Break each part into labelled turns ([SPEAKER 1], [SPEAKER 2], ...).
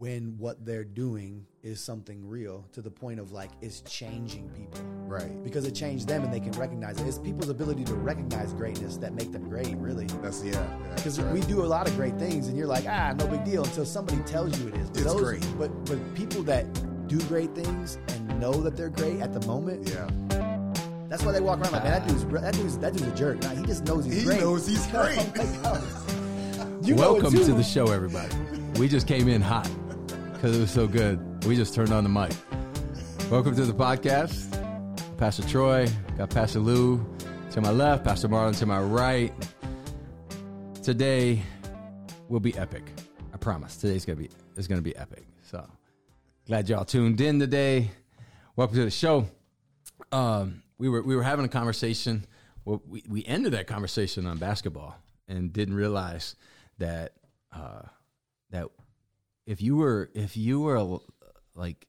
[SPEAKER 1] when what they're doing is something real to the point of like it's changing people.
[SPEAKER 2] Right.
[SPEAKER 1] Because it changed them and they can recognize it. It's people's ability to recognize greatness that make them great, really.
[SPEAKER 2] That's yeah.
[SPEAKER 1] Because
[SPEAKER 2] That's right.
[SPEAKER 1] we do a lot of great things and you're like, ah, no big deal until somebody tells you it is. But
[SPEAKER 2] It's great.
[SPEAKER 1] But but people that do great things and know that they're great at the moment,
[SPEAKER 2] Yeah.
[SPEAKER 1] that's why they walk around like, man, that dude's that dude's that dude's a jerk. Nah, he just knows he's
[SPEAKER 2] He
[SPEAKER 1] great.
[SPEAKER 2] He knows he's great.
[SPEAKER 1] Oh. You
[SPEAKER 3] Welcome
[SPEAKER 1] too.
[SPEAKER 3] to the show, everybody. We just came in hot because it was so good. We just turned on the mic. Welcome to the podcast. Pastor Troy, got Pastor Lou to my left, Pastor Marlon to my right. Today will be epic. I promise. Today's gonna be it's gonna be epic. So glad y'all tuned in today. Welcome to the show. Um, we were we were having a conversation. Well, we we ended that conversation on basketball and didn't realize that uh, that if you were if you were al- like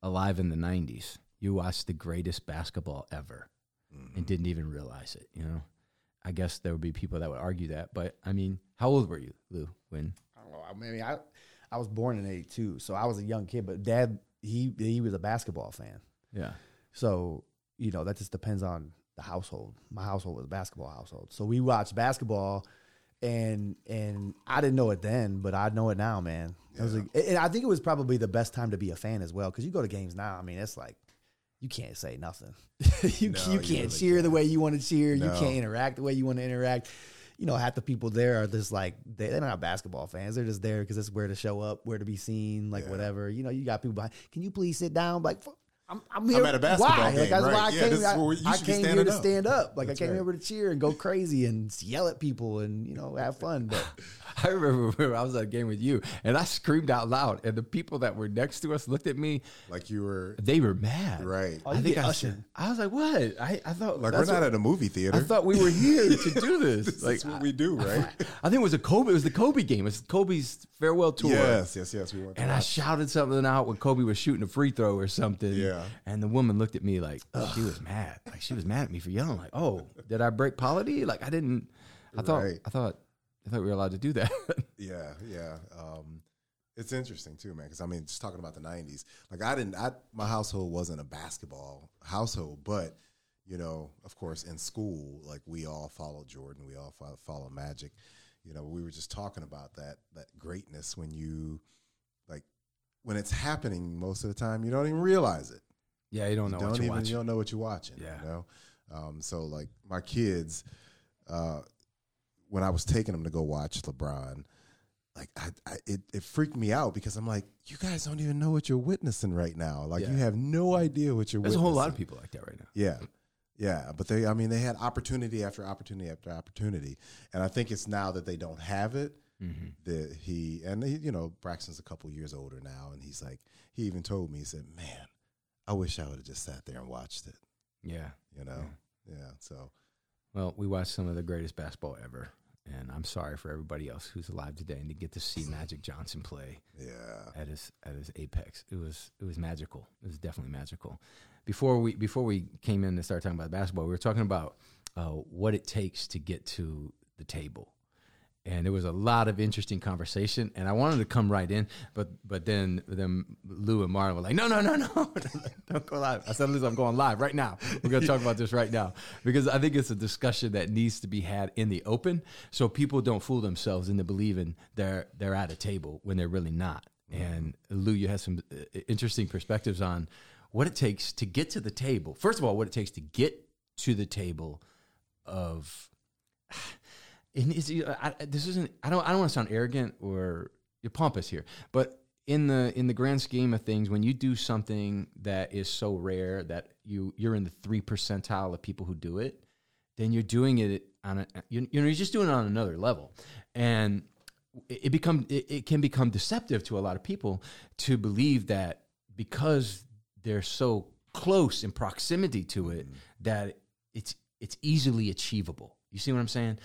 [SPEAKER 3] alive in the '90s, you watched the greatest basketball ever and mm-hmm. didn't even realize it. You know, I guess there would be people that would argue that, but I mean, how old were you, Lou? When
[SPEAKER 1] I don't know. I mean, I I was born in '82, so I was a young kid. But dad, he he was a basketball fan,
[SPEAKER 3] yeah,
[SPEAKER 1] so you know that just depends on the household. My household was a basketball household, so we watched basketball, and and I didn't know it then, but I know it now, man. It was like, and I think it was probably the best time to be a fan as well, because you go to games now. I mean, it's like. You can't say nothing. you
[SPEAKER 2] No,
[SPEAKER 1] you
[SPEAKER 2] you
[SPEAKER 1] can't
[SPEAKER 2] really
[SPEAKER 1] cheer the way you want to cheer. You can't interact the way you want to interact. You know, half the people there are just like they, they're not basketball fans. They're just there because it's where to show up, where to be seen, like
[SPEAKER 2] Yeah.
[SPEAKER 1] whatever. You know, you got people behind. Can you please sit down? Like, fuck, I'm, I'm here.
[SPEAKER 2] I'm at a basketball
[SPEAKER 1] why?
[SPEAKER 2] game,
[SPEAKER 1] Like that's
[SPEAKER 2] right.
[SPEAKER 1] why I
[SPEAKER 2] Yeah,
[SPEAKER 1] came. I,
[SPEAKER 2] where you
[SPEAKER 1] I
[SPEAKER 2] should be
[SPEAKER 1] came here to
[SPEAKER 2] up.
[SPEAKER 1] stand up. Like
[SPEAKER 2] That's
[SPEAKER 1] I came
[SPEAKER 2] right.
[SPEAKER 1] here to cheer and go crazy and yell at people and you know have fun. But
[SPEAKER 3] I remember when I was at a game with you and I screamed out loud, and the people that were next to us looked at me.
[SPEAKER 2] Like you were
[SPEAKER 3] They were mad.
[SPEAKER 2] right.
[SPEAKER 1] Oh,
[SPEAKER 3] I think I said, I was like, "What?" I, I thought
[SPEAKER 2] Like we're not
[SPEAKER 3] what-
[SPEAKER 2] at a movie theater.
[SPEAKER 3] I thought we were here to do this.
[SPEAKER 2] this
[SPEAKER 3] like
[SPEAKER 2] is what we do, right?
[SPEAKER 3] I think it was a Kobe. It was the Kobe game. It was Kobe's farewell tour.
[SPEAKER 2] yes, yes, yes. We went. to
[SPEAKER 3] And I shouted something out when Kobe was shooting a free throw or something.
[SPEAKER 2] Yeah.
[SPEAKER 3] And the woman looked at me like she was mad. Like she was mad at me for yelling. Like, oh, did I break polity? Like I didn't. I thought.
[SPEAKER 2] Right.
[SPEAKER 3] I thought. I thought we were allowed to do that.
[SPEAKER 2] Yeah, yeah. Um, it's interesting too, man. Because I mean, just talking about the '90s. Like I didn't. I my household wasn't a basketball household, but you know, of course, in school, like we all followed Jordan. We all follow, follow Magic. You know, we were just talking about that that greatness when you like when it's happening most of the time, you don't even realize it.
[SPEAKER 3] Yeah, you don't know
[SPEAKER 2] don't
[SPEAKER 3] what you're
[SPEAKER 2] even
[SPEAKER 3] watching.
[SPEAKER 2] you don't know what you're watching.
[SPEAKER 3] Yeah.
[SPEAKER 2] You know, um, so like my kids, uh, when I was taking them to go watch LeBron, like I, I it, it freaked me out because I'm like, you guys don't even know what you're witnessing right now. Like you have no idea what you're.
[SPEAKER 3] There's a whole lot of people like that right now.
[SPEAKER 2] Yeah. Yeah, but they I mean they had opportunity after opportunity after opportunity. And I think it's now that they don't have it
[SPEAKER 3] Mm-hmm.
[SPEAKER 2] that he and he, you know, Braxton's a couple years older now and he's like he even told me he said, "Man, I wish I would have just sat there and watched it."
[SPEAKER 3] Yeah.
[SPEAKER 2] You know. Yeah, so
[SPEAKER 3] Well, we watched some of the greatest basketball ever, and I'm sorry for everybody else who's alive today and to get to see Magic Johnson play.
[SPEAKER 2] yeah.
[SPEAKER 3] at his at his apex. It was it was magical. It was definitely magical. Before we before we came in and started talking about basketball, we were talking about uh, what it takes to get to the table, and there was a lot of interesting conversation. And I wanted to come right in, but but then then Lou and Marlon were like, no no no no, don't go live. I said, listen, I'm going live right now. We're going to talk about this right now because I think it's a discussion that needs to be had in the open, so people don't fool themselves into believing they're they're at a table when they're really not. And Lou, you had some uh, interesting perspectives on what it takes to get to the table. First of all, what it takes to get to the table of. And it's, I, this isn't. I don't. I don't want to sound arrogant or you're pompous here, but in the in the grand scheme of things, when you do something that is so rare that you you're in the three percentile of people who do it, then you're doing it on a you, you know you're just doing it on another level, and it, it become it, it can become deceptive to a lot of people to believe that because they're so close in proximity to it mm. that it's it's easily achievable. You see what I'm saying?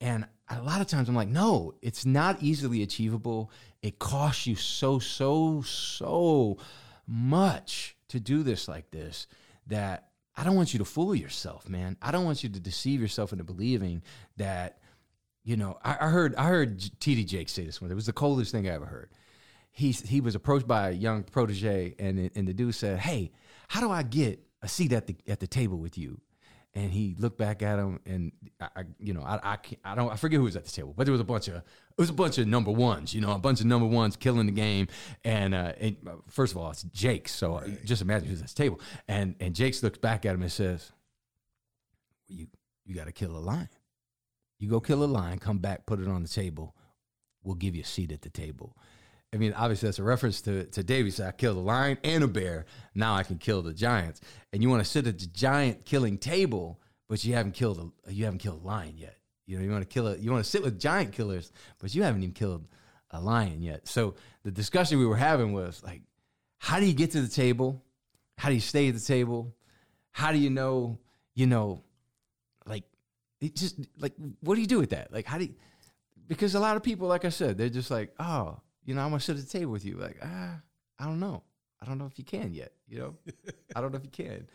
[SPEAKER 3] And a lot of times I'm like, no, it's not easily achievable. It costs you so, so, so much to do this like this that I don't want you to fool yourself, man. I don't want you to deceive yourself into believing that, you know, I, I heard I heard TD Jake say this one. It was the coldest thing I ever heard. he he was approached by a young protege, and and the dude said, "Hey, how do I get a seat at the at the table with you?" And he looked back at him, and I, I you know, I I, can't, I don't I forget who was at the table, but there was a bunch of it was a bunch of number ones, you know, a bunch of number ones killing the game. And, uh, and uh, first of all, it's Jakes, so right. just imagine who's at the table. And and Jakes looks back at him and says, "You you got to kill a lion. You go kill a lion, come back, put it on the table. We'll give you a seat at the table." I mean, obviously that's a reference to to David. So I killed a lion and a bear. Now I can kill the giants. And you want to sit at the giant killing table, but you haven't killed a you haven't killed a lion yet. You know, you want to kill it. You want to sit with giant killers, but you haven't even killed a lion yet. So the discussion we were having was like, how do you get to the table? How do you stay at the table? How do you know? You know, like it just like what do you do with that? Like how do you? Because a lot of people, like I said, they're just like, oh, you know, I'm gonna sit at the table with you. Like, ah, I don't know. I don't know if you can yet. You know, I don't know if you can,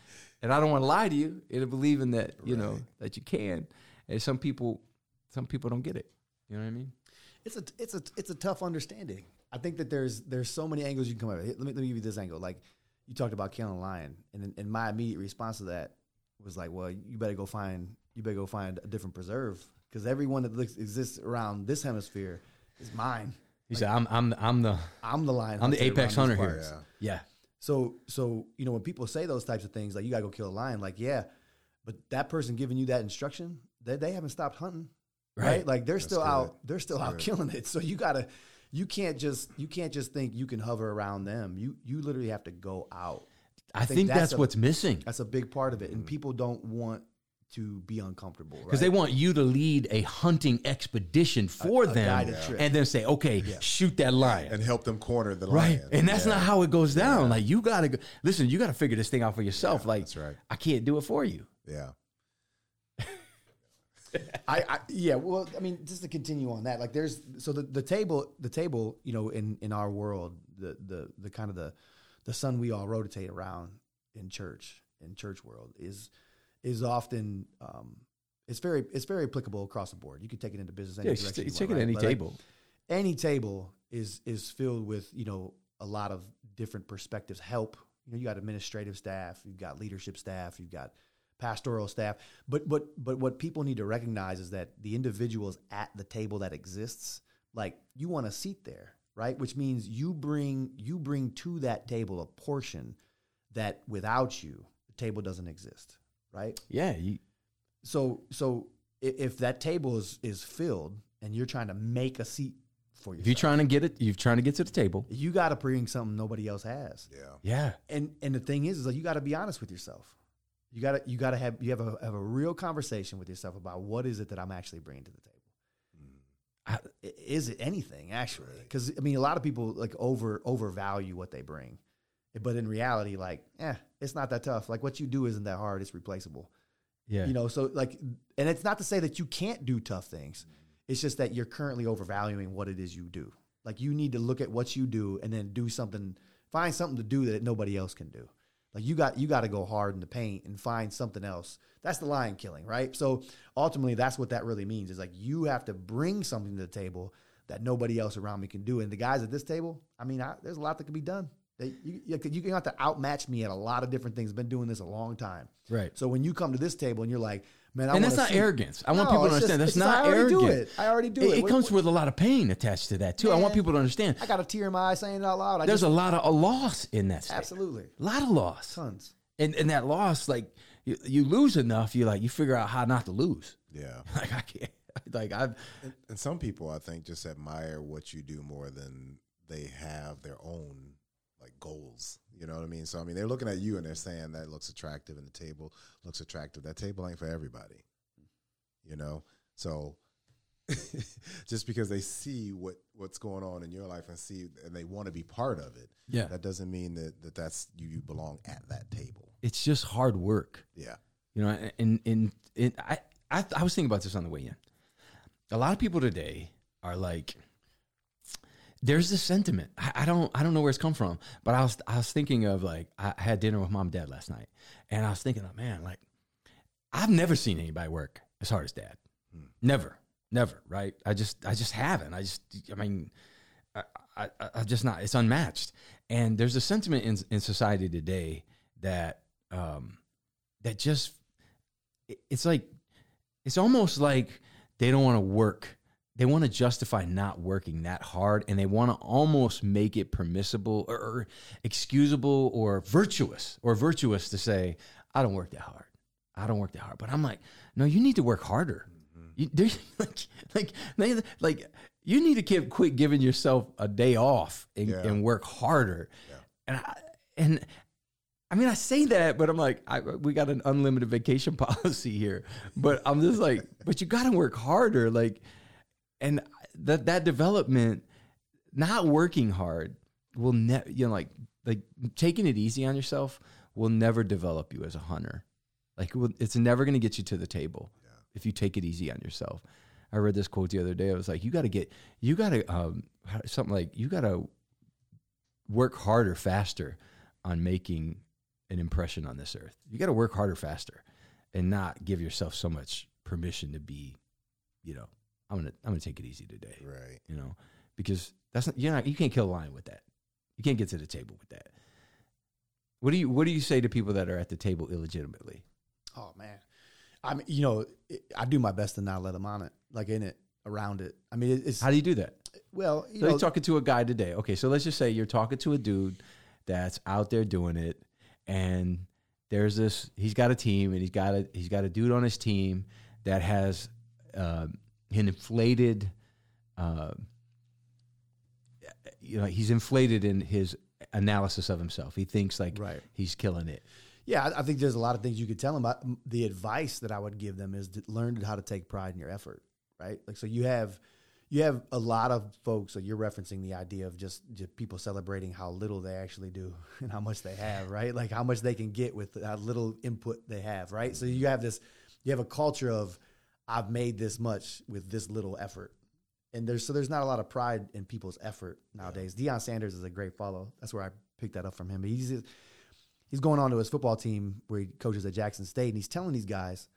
[SPEAKER 3] and I don't want to lie to you into believing that you right. know that you can. And some people, some people don't get it. You know what I mean?
[SPEAKER 1] It's a it's a it's a tough understanding. I think that there's there's so many angles you can come at. Let me let me give you this angle. Like you talked about killing a lion, and and my immediate response to that was like, well, you better go find you better go find a different preserve because everyone that looks, exists around this hemisphere is mine.
[SPEAKER 3] He like, said, "I'm I'm I'm the
[SPEAKER 1] I'm the lion.
[SPEAKER 3] I'm the apex hunter here." Yeah. yeah.
[SPEAKER 1] So so you know when people say those types of things, like you gotta go kill a lion, like yeah, but that person giving you that instruction, they they haven't stopped hunting, right? right? Like they're That's still good. out, they're still That's out good. killing it. So you gotta you can't just you can't just think you can hover around them. You you literally have to go out.
[SPEAKER 3] I, I think, think, that's, that's a, what's missing.
[SPEAKER 1] That's a big part of it, and mm. people don't want to be uncomfortable
[SPEAKER 3] because right? they want you to lead a hunting expedition for a, a them yeah. and then say okay yeah. shoot that lion.
[SPEAKER 2] And help them corner the
[SPEAKER 3] lion. Right and that's yeah. not how it goes down. Like you gotta go, listen you gotta figure this thing out for yourself. Like that's right. I can't do it for you.
[SPEAKER 2] Yeah.
[SPEAKER 1] I, I, yeah well i mean just to continue on that like there's so the, the table the table you know in in our world the the the kind of the the sun we all rotate around in church in church world is is often um, it's very it's very applicable across the board. You can take it into business any yeah, direction. You,
[SPEAKER 3] you take it right? any but table. Like,
[SPEAKER 1] any table is is filled with you know a lot of different perspectives. Help. You know, you got administrative staff, you've got leadership staff, you've got pastoral staff. But but but what people need to recognize is that the individuals at the table that exists, like you want a seat there, right? Which means you bring you bring to that table a portion that without you the table doesn't exist right?
[SPEAKER 3] Yeah. You,
[SPEAKER 1] so so if that table is is filled and you're trying to make a seat for yourself,
[SPEAKER 3] if you're trying to get it, you're trying to get to the table.
[SPEAKER 1] You got to bring something nobody else has.
[SPEAKER 2] Yeah.
[SPEAKER 3] Yeah.
[SPEAKER 1] And and the thing is, is like you got to be honest with yourself. You got to you got to have you have a have a real conversation with yourself about what is it that I'm actually bringing to the table. I, is it anything actually? Because I mean, a lot of people like over overvalue what they bring. But in reality, like, eh, it's not that tough. Like what you do isn't that hard. It's replaceable.
[SPEAKER 3] Yeah.
[SPEAKER 1] You know, so like, and it's not to say that you can't do tough things. It's just that you're currently overvaluing what it is you do. Like you need to look at what you do and then do something, find something to do that nobody else can do. Like you got you got to go hard in the paint and find something else. That's the lion killing, right? So ultimately, that's what that really means. Is like you have to bring something to the table that nobody else around me can do. And the guys at this table, I mean, I, there's a lot that can be done. They, you, you, you have to outmatch me at a lot of different things. Been doing this a long time.
[SPEAKER 3] Right.
[SPEAKER 1] So when you come to this table and you're like, man, I
[SPEAKER 3] and that's not
[SPEAKER 1] see.
[SPEAKER 3] arrogance. I want people to understand just, that's not I arrogant. Do
[SPEAKER 1] it. I already do it.
[SPEAKER 3] It, it comes with a lot of pain attached to that too. Man, I want people to understand.
[SPEAKER 1] I got a tear in my eye saying it out loud. I
[SPEAKER 3] There's just, a lot of a loss in that. Statement.
[SPEAKER 1] Absolutely.
[SPEAKER 3] A lot of loss.
[SPEAKER 1] Tons.
[SPEAKER 3] And and that loss, like you, you lose enough, you like you figure out how not to lose.
[SPEAKER 2] Yeah.
[SPEAKER 3] Like I can't. Like I've.
[SPEAKER 2] And, and some people, I think, just admire what you do more than they have their own like goals. You know what I mean? So I mean, they're looking at you and they're saying that looks attractive, and the table looks attractive. That table ain't for everybody. You know, so just because they see what what's going on in your life and see and they want to be part of it,
[SPEAKER 3] yeah,
[SPEAKER 2] that doesn't mean that, that that's you, you belong at that table.
[SPEAKER 3] It's just hard work.
[SPEAKER 2] Yeah,
[SPEAKER 3] you know, and and, and I, I I was thinking about this on the way in. A lot of people today are like there's this sentiment. I, I, don't I don't know where it's come from, but I was I was thinking of like I had dinner with mom and dad last night, and I was thinking, of man, like I've never seen anybody work as hard as dad. Hmm. Never, never. Right? I just I just haven't. I just I mean. I, I, I, just not. It's unmatched. And there's a sentiment in in society today that um, that just it- it's like it's almost like they don't want to work. They want to justify not working that hard, and they want to almost make it permissible or, or excusable or virtuous or virtuous to say, "I don't work that hard. I don't work that hard." But I'm like, no, you need to work harder. Mm-hmm. You, there's like, like, they- like, you need to keep, quit giving yourself a day off and,
[SPEAKER 2] Yeah.
[SPEAKER 3] and work harder. And I, and I mean, I say that, but I'm like, I, we got an unlimited vacation policy here. But I'm just like, but you got to work harder. Like, and that that development, not working hard, will never, you know, like like taking it easy on yourself will never develop you as a hunter. Like, it's never going to get you to the table if you take it easy on yourself. I read this quote the other day. I was like, you got to get, you got to, um, something like, you got to work harder, faster on making an impression on this earth. You got to work harder, faster, and not give yourself so much permission to be, you know, I'm gonna, I'm gonna take it easy today,
[SPEAKER 2] Right.
[SPEAKER 3] you know, because that's not, you're not, you can't kill a lion with that. You can't get to the table with that. What do you, what do you say to people that are at the table illegitimately?
[SPEAKER 1] Oh man, I mean, you know, it, I do my best to not let them on it, like in it, around it. I mean, it, it's
[SPEAKER 3] How do you do that?
[SPEAKER 1] well, you
[SPEAKER 3] So
[SPEAKER 1] know,
[SPEAKER 3] you're talking to a guy today. Okay, so let's just say you're talking to a dude that's out there doing it, and there's this. He's got a team, and he's got a he's got a dude on his team that has uh, an inflated. Uh, you know, he's inflated in his analysis of himself. He thinks like
[SPEAKER 1] Right.
[SPEAKER 3] he's killing it.
[SPEAKER 1] Yeah, I, I think there's a lot of things you could tell them. But the advice that I would give them is to learn how to take pride in your effort, right? Like, so you have you have a lot of folks. So you're referencing the idea of just, just people celebrating how little they actually do and how much they have, right? Like how much they can get with how little input they have, right? So you have this, you have a culture of I've made this much with this little effort. And there's so there's not a lot of pride in people's effort nowadays. Deion Sanders is a great follow. That's where I picked that up from him. But he's he's going on to his football team where he coaches at Jackson State, and he's telling these guys,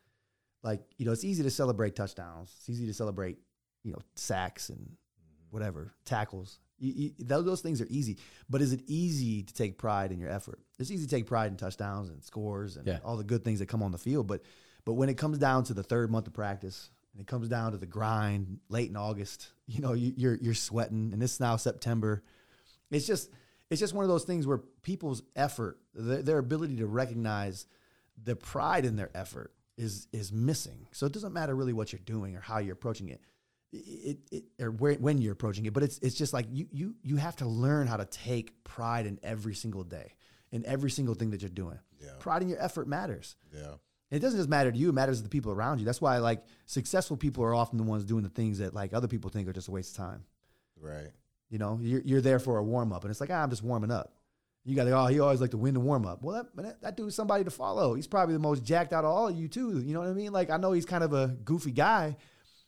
[SPEAKER 1] like, you know, it's easy to celebrate touchdowns. It's easy to celebrate, you know, sacks and mm-hmm. whatever tackles. You, you, those, those things are easy, but is it easy to take pride in your effort? It's easy to take pride in touchdowns and scores and
[SPEAKER 3] Yeah.
[SPEAKER 1] all the good things that come on the field, but but when it comes down to the third month of practice and it comes down to the grind late in August, you know, you, you're you're sweating, and it's now September. It's just it's just one of those things where people's effort, their, their ability to recognize the pride in their effort is is missing. So it doesn't matter really what you're doing or how you're approaching it, it, it or where, when you're approaching it. But it's it's just like you you you have to learn how to take pride in every single day, in every single thing that you're doing.
[SPEAKER 2] Yeah.
[SPEAKER 1] Pride in your effort matters.
[SPEAKER 2] Yeah.
[SPEAKER 1] It doesn't just matter to you; it matters to the people around you. That's why, like, successful people are often the ones doing the things that, like, other people think are just a waste of time.
[SPEAKER 2] Right.
[SPEAKER 1] You know, you're, you're there for a warm up, and it's like, ah, I'm just warming up. You got to, oh, he always like to win the warm up. Well, that, that, that dude's somebody to follow. He's probably the most jacked out of all of you, too. You know what I mean? Like, I know he's kind of a goofy guy,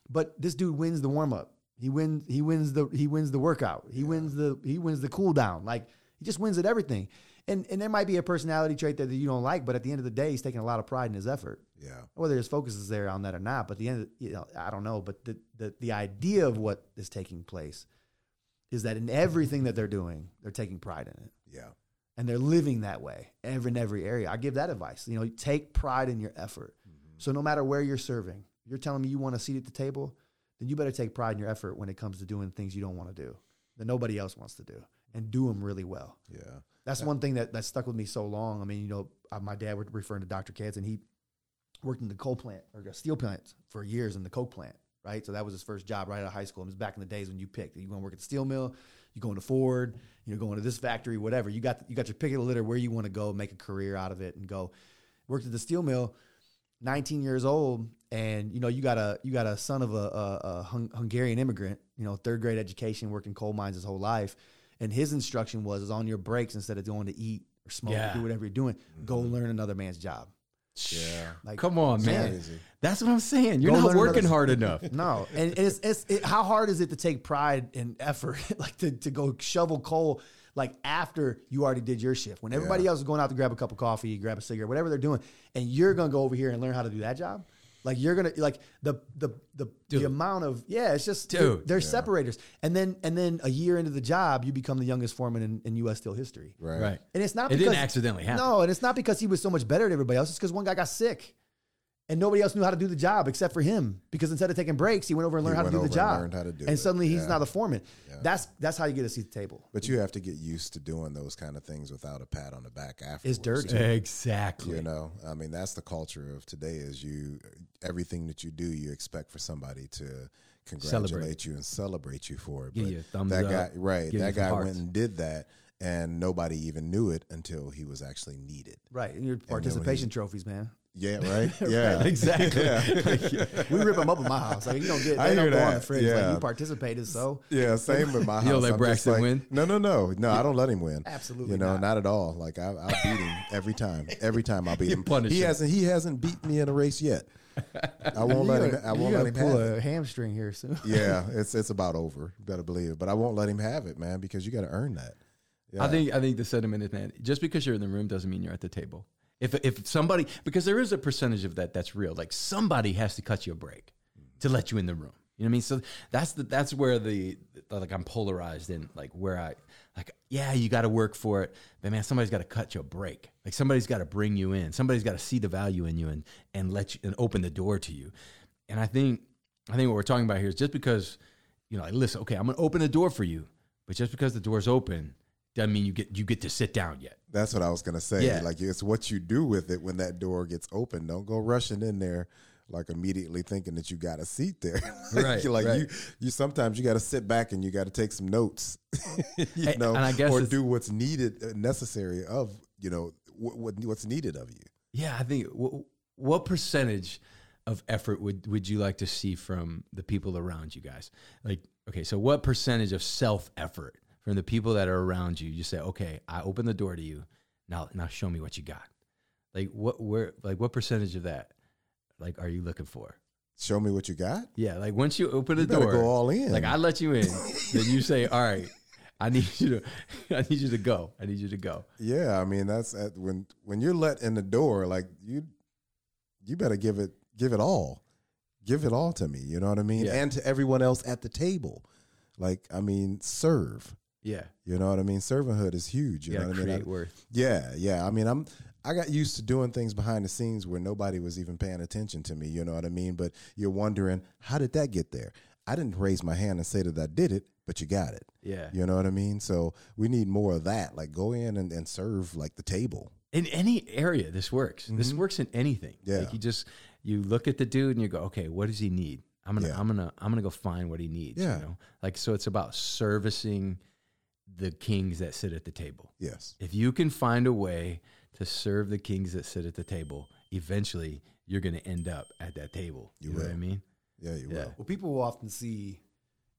[SPEAKER 1] but this dude wins the warm up. He wins. He wins the. He wins the workout. He wins the. He wins the cool down. Like he just wins at everything. And and there might be a personality trait that you don't like, but at the end of the day, he's taking a lot of pride in his effort
[SPEAKER 2] Yeah.
[SPEAKER 1] whether his focus is there on that or not. But the end, of, you know, I don't know. But the, the the idea of what is taking place is that in everything that they're doing, they're taking pride in it,
[SPEAKER 2] Yeah.
[SPEAKER 1] and they're living that way every in every area. I give that advice. You know, take pride in your effort. Mm-hmm. So no matter where you're serving, you're telling me you want a seat at the table, then you better take pride in your effort when it comes to doing things you don't want to do that nobody else wants to do, and do them really well.
[SPEAKER 2] Yeah.
[SPEAKER 1] That's one thing that, that stuck with me so long. I mean, you know, uh, my dad was referring to Dr. Katz, and he worked in the coal plant or the steel plant for years in the coke plant, right? So that was his first job right out of high school. It was back in the days when you picked. You going to work at the steel mill, you going to Ford, you're going to this factory, whatever. You got you got your pick of the litter where you want to go, make a career out of it, and go. Worked at the steel mill, 19 years old, and you know you got a you got a son of a, a, a Hung- Hungarian immigrant, you know, third grade education, worked in coal mines his whole life, and his instruction was is on your breaks instead of going to eat or smoke
[SPEAKER 3] Yeah.
[SPEAKER 1] or do whatever you're doing, go mm-hmm. learn another man's job.
[SPEAKER 2] Yeah.
[SPEAKER 1] Like,
[SPEAKER 3] Come on, man.
[SPEAKER 2] Crazy.
[SPEAKER 3] That's what I'm saying. You're
[SPEAKER 1] Go
[SPEAKER 3] not working
[SPEAKER 1] another-
[SPEAKER 3] hard enough.
[SPEAKER 1] No, and it's, it's it, how hard is it to take pride and effort, like to, to go shovel coal, like after you already did your shift, when everybody else is going out to grab a cup of coffee, grab a cigarette, whatever they're doing, and you're gonna go over here and learn how to do that job. Like you're gonna like the the the,
[SPEAKER 3] Dude.
[SPEAKER 1] the amount of yeah, it's just
[SPEAKER 3] Dude.
[SPEAKER 1] they're, separators. And then and then a year into the job, you become the youngest foreman in, in U.S. steel history.
[SPEAKER 2] Right.
[SPEAKER 3] Right.
[SPEAKER 1] And it's not
[SPEAKER 3] It
[SPEAKER 1] because
[SPEAKER 3] didn't accidentally happen.
[SPEAKER 1] No, and it's not because he was so much better than everybody else. It's because one guy got sick, and nobody else knew how to do the job except for him. Because instead of taking breaks, he went over and learned how to do the
[SPEAKER 2] over and
[SPEAKER 1] job.
[SPEAKER 2] learned how to do
[SPEAKER 1] and
[SPEAKER 2] it.
[SPEAKER 1] suddenly he's
[SPEAKER 2] Yeah.
[SPEAKER 1] now the foreman. That's that's how you get a seat at the table.
[SPEAKER 2] But you have to get used to doing those kind of things without a pat on the back afterwards.
[SPEAKER 1] It's dirty.
[SPEAKER 2] too.
[SPEAKER 3] Exactly.
[SPEAKER 2] You know, I mean, that's the culture of today. Is you everything that you do, you expect for somebody to congratulate
[SPEAKER 3] Celebrate.
[SPEAKER 2] you and celebrate you for it.
[SPEAKER 3] Give
[SPEAKER 2] But
[SPEAKER 3] you a thumbs
[SPEAKER 2] that
[SPEAKER 3] up,
[SPEAKER 2] guy, right?
[SPEAKER 3] give
[SPEAKER 2] That guy
[SPEAKER 3] hearts.
[SPEAKER 2] went and did that, and nobody even knew it until he was actually needed.
[SPEAKER 1] Right. And your
[SPEAKER 2] then when
[SPEAKER 1] participation
[SPEAKER 2] he-
[SPEAKER 1] trophies, man.
[SPEAKER 2] Yeah, right. Yeah,
[SPEAKER 3] Exactly.
[SPEAKER 2] Yeah.
[SPEAKER 1] We rip them up in my house. Like you don't get
[SPEAKER 2] I
[SPEAKER 1] they don't
[SPEAKER 2] hear
[SPEAKER 1] go on the
[SPEAKER 2] that.
[SPEAKER 1] fridge.
[SPEAKER 2] Yeah.
[SPEAKER 1] Like you participated, so
[SPEAKER 2] Yeah, same with my house.
[SPEAKER 3] You don't let
[SPEAKER 2] I'm
[SPEAKER 3] Braxton
[SPEAKER 2] like,
[SPEAKER 3] win?
[SPEAKER 2] No, no, no, no. I don't let him win.
[SPEAKER 1] Absolutely
[SPEAKER 2] you know,
[SPEAKER 1] not.
[SPEAKER 2] not, at all. Like I, I'll beat him every time. Every time I'll beat him.
[SPEAKER 3] punish
[SPEAKER 2] he
[SPEAKER 3] him.
[SPEAKER 2] hasn't. He hasn't beat me in a race yet. I won't
[SPEAKER 1] You
[SPEAKER 2] let him. I won't let him
[SPEAKER 1] pull
[SPEAKER 2] have it.
[SPEAKER 1] a hamstring here soon.
[SPEAKER 2] Yeah, it's it's about over. You better believe it. But I won't let him have it, man, because you got to earn that. Yeah.
[SPEAKER 3] I think I think the sentiment is man, just because you're in the room doesn't mean you're at the table. If if somebody because there is a percentage of that that's real. Like somebody has to cut you a break to let you in the room. You know what I mean? So that's the that's where the like I'm polarized in like where I like yeah you got to work for it, but man somebody's got to cut you a break. Like somebody's got to bring you in. Somebody's got to see the value in you and and let you and open the door to you. And I think I think what we're talking about here is just because you know like listen okay I'm gonna open the door for you, but just because the door's open doesn't mean you get you get to sit down yet.
[SPEAKER 2] That's what I was gonna say.
[SPEAKER 3] Yeah.
[SPEAKER 2] Like it's what you do with it when that door gets open. Don't go rushing in there like immediately thinking that you got a seat there. like,
[SPEAKER 3] Right,
[SPEAKER 2] like
[SPEAKER 3] right.
[SPEAKER 2] you you sometimes you got to sit back and you got to take some notes. you
[SPEAKER 3] And-
[SPEAKER 2] know,
[SPEAKER 3] and I guess
[SPEAKER 2] or do what's needed, uh, necessary of you know what, what what's needed of you.
[SPEAKER 3] Yeah, I think what, what percentage of effort would would you like to see from the people around you guys? Like, okay, so what percentage of self effort from the people that are around you? You say, okay, I open the door to you. Now, now show me what you got. Like, what where like what percentage of that like are you looking for?
[SPEAKER 2] Show me what you got.
[SPEAKER 3] Yeah, like once you open the
[SPEAKER 2] You
[SPEAKER 3] door,
[SPEAKER 2] go all in.
[SPEAKER 3] Like I let you in, then you say, all right. I need you to, I need you to go. I need you to go.
[SPEAKER 2] Yeah, I mean that's at, when when you're let in the door, like you you better give it give it all. Give it all to me, you know what I mean?
[SPEAKER 3] Yeah.
[SPEAKER 2] And to everyone else at the table. Like I mean, serve.
[SPEAKER 3] Yeah,
[SPEAKER 2] You know what I mean? Servanthood is huge, you
[SPEAKER 3] yeah.
[SPEAKER 2] know what I mean?
[SPEAKER 3] Create
[SPEAKER 2] I-
[SPEAKER 3] worth.
[SPEAKER 2] yeah, yeah. I mean, I'm I got used to doing things behind the scenes where nobody was even paying attention to me, you know what I mean? But you're wondering, how did that get there? I didn't raise my hand and say that I did it, but you got it.
[SPEAKER 3] Yeah.
[SPEAKER 2] You know what I mean? So we need more of that. Like go in and, and serve like the table.
[SPEAKER 3] in any area this works this works in anything
[SPEAKER 2] Mm-hmm. Yeah.
[SPEAKER 3] like you just you look at the dude and you go okay what does he need i'm gonna
[SPEAKER 2] Yeah.
[SPEAKER 3] i'm gonna i'm gonna go find what he needs
[SPEAKER 2] Yeah.
[SPEAKER 3] you know like so it's about servicing the kings that sit at the table
[SPEAKER 2] Yes.
[SPEAKER 3] if you can find a way to serve the kings that sit at the table eventually you're gonna end up at that table you,
[SPEAKER 2] You
[SPEAKER 3] know what i mean
[SPEAKER 2] Yeah, you
[SPEAKER 3] Yeah.
[SPEAKER 2] will.
[SPEAKER 1] Well, people will often see,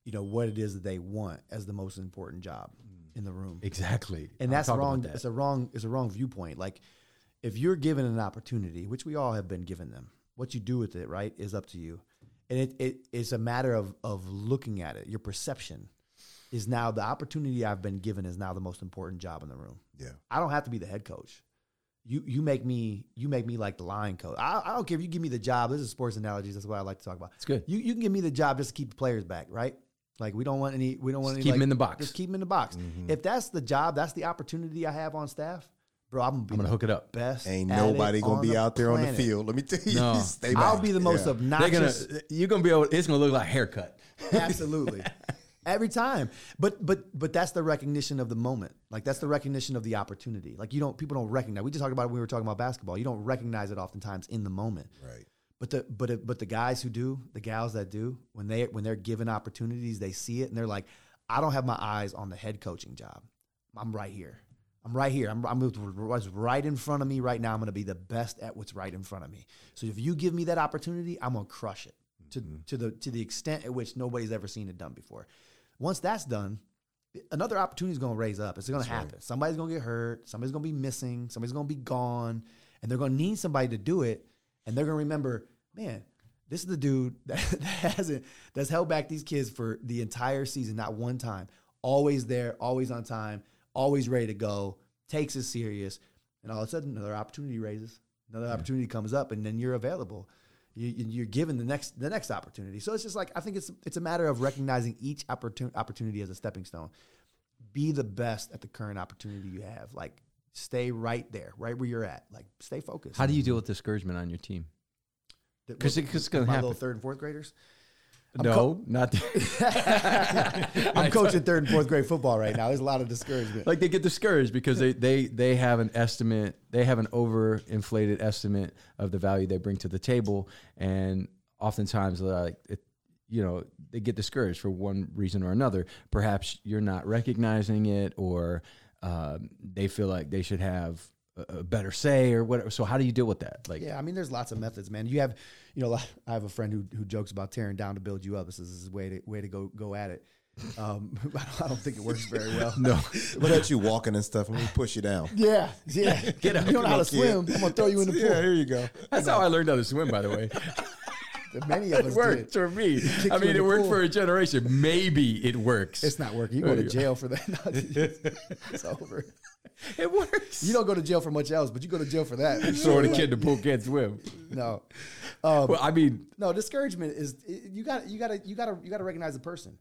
[SPEAKER 1] you know, what it is that they want as the most important job mm. in the room.
[SPEAKER 3] exactly
[SPEAKER 1] and that's wrong.
[SPEAKER 3] that.
[SPEAKER 1] It's a wrong. It's a wrong viewpoint. Like, if you're given an opportunity, which we all have been given them, what you do with it, right, is up to you. And it, it it's a matter of of looking at it. Your perception is now the opportunity I've been given is now the most important job in the room.
[SPEAKER 2] Yeah.
[SPEAKER 1] I don't have to be the head coach. You you make me you make me like the line coach. I, I don't care if you give me the job. This is sports analogies. That's what I like to talk about.
[SPEAKER 3] It's good.
[SPEAKER 1] You you can give me the job just to keep the players back, right? Like we don't want any. We don't want
[SPEAKER 3] Just
[SPEAKER 1] any.
[SPEAKER 3] keep 'em
[SPEAKER 1] like-
[SPEAKER 3] in the box.
[SPEAKER 1] Just keep them in the box. Mm-hmm. If that's the job, that's the opportunity I have on staff, bro. I'm gonna be
[SPEAKER 3] i'm gonna hook it up
[SPEAKER 1] best.
[SPEAKER 2] Ain't nobody gonna
[SPEAKER 1] on
[SPEAKER 2] be out there on the field. Let me tell you.
[SPEAKER 3] No.
[SPEAKER 2] Stay back.
[SPEAKER 1] I'll be the most
[SPEAKER 2] Yeah.
[SPEAKER 3] they're gonna
[SPEAKER 1] obnoxious.
[SPEAKER 3] you're gonna be able it's gonna look like haircut
[SPEAKER 1] Absolutely. Every time. But but but that's the recognition of the moment. Like that's the recognition of the opportunity. Like you don't people don't recognize. We just talked about it when we were talking about basketball. You don't recognize it oftentimes in the moment.
[SPEAKER 2] Right.
[SPEAKER 1] But the but but the guys who do, the gals that do, when they when they're given opportunities, they see it and they're like, I don't have my eyes on the head coaching job. I'm right here. I'm right here. I'm, I'm what's right in front of me right now. I'm going to be the best at what's right in front of me. So if you give me that opportunity, I'm going to crush it to mm-hmm. to the to the extent at which nobody's ever seen it done before. Once that's done, another opportunity is going to raise up. It's going to happen. Somebody's going to get hurt. Somebody's going to be missing. Somebody's going to be gone, and they're going to need somebody to do it. And they're going to remember, man, this is the dude that, that hasn't that's held back these kids for the entire season, not one time. Always there, always on time, always ready to go. Takes it serious, and all of a sudden, another opportunity raises. Another opportunity comes up, and then you're available. You, you're given the next the next opportunity. So it's just like I think it's it's a matter of recognizing each opportunity opportunity as a stepping stone. Be the best at the current opportunity you have. Like stay right there, right where you're at. Like stay focused.
[SPEAKER 3] How do you deal with discouragement on your team? 'cause
[SPEAKER 1] what-
[SPEAKER 3] it- 'cause it's gonna
[SPEAKER 1] my
[SPEAKER 3] happen.
[SPEAKER 1] little third and fourth graders.
[SPEAKER 3] No, not
[SPEAKER 1] I'm coaching third and fourth grade football right now. There's a lot of discouragement.
[SPEAKER 3] like they get discouraged because they, they they have an estimate they have an overinflated estimate of the value they bring to the table and oftentimes like it, you know they get discouraged for one reason or another perhaps you're not recognizing it or um, they feel like they should have a better say or whatever so how do you deal with that like
[SPEAKER 1] Yeah, I mean, there's lots of methods, man. You have, you know, I have a friend who who jokes about tearing down to build you up. This is his way to way to go go at it. Um, I don't think it works very well.
[SPEAKER 3] no
[SPEAKER 2] Look at you walking and stuff, Let me push you down.
[SPEAKER 1] Yeah, yeah.
[SPEAKER 3] Get up.
[SPEAKER 1] You don't know how to swim.
[SPEAKER 2] kid.
[SPEAKER 1] I'm gonna throw you in the pool.
[SPEAKER 2] Yeah, here you go.
[SPEAKER 3] that's how i learned how to swim by the way
[SPEAKER 1] Many of us it
[SPEAKER 3] worked
[SPEAKER 1] did.
[SPEAKER 3] for me i mean it worked
[SPEAKER 1] pool.
[SPEAKER 3] for a generation maybe it works
[SPEAKER 1] It's not working. You go to jail for that. It's over.
[SPEAKER 3] It works
[SPEAKER 1] You don't go to jail for much else, but you go to jail for that.
[SPEAKER 3] throwing a kid in the pool can't swim
[SPEAKER 1] No. Um,
[SPEAKER 3] well i mean
[SPEAKER 1] no, discouragement is you got you got to you got to you got to recognize the person.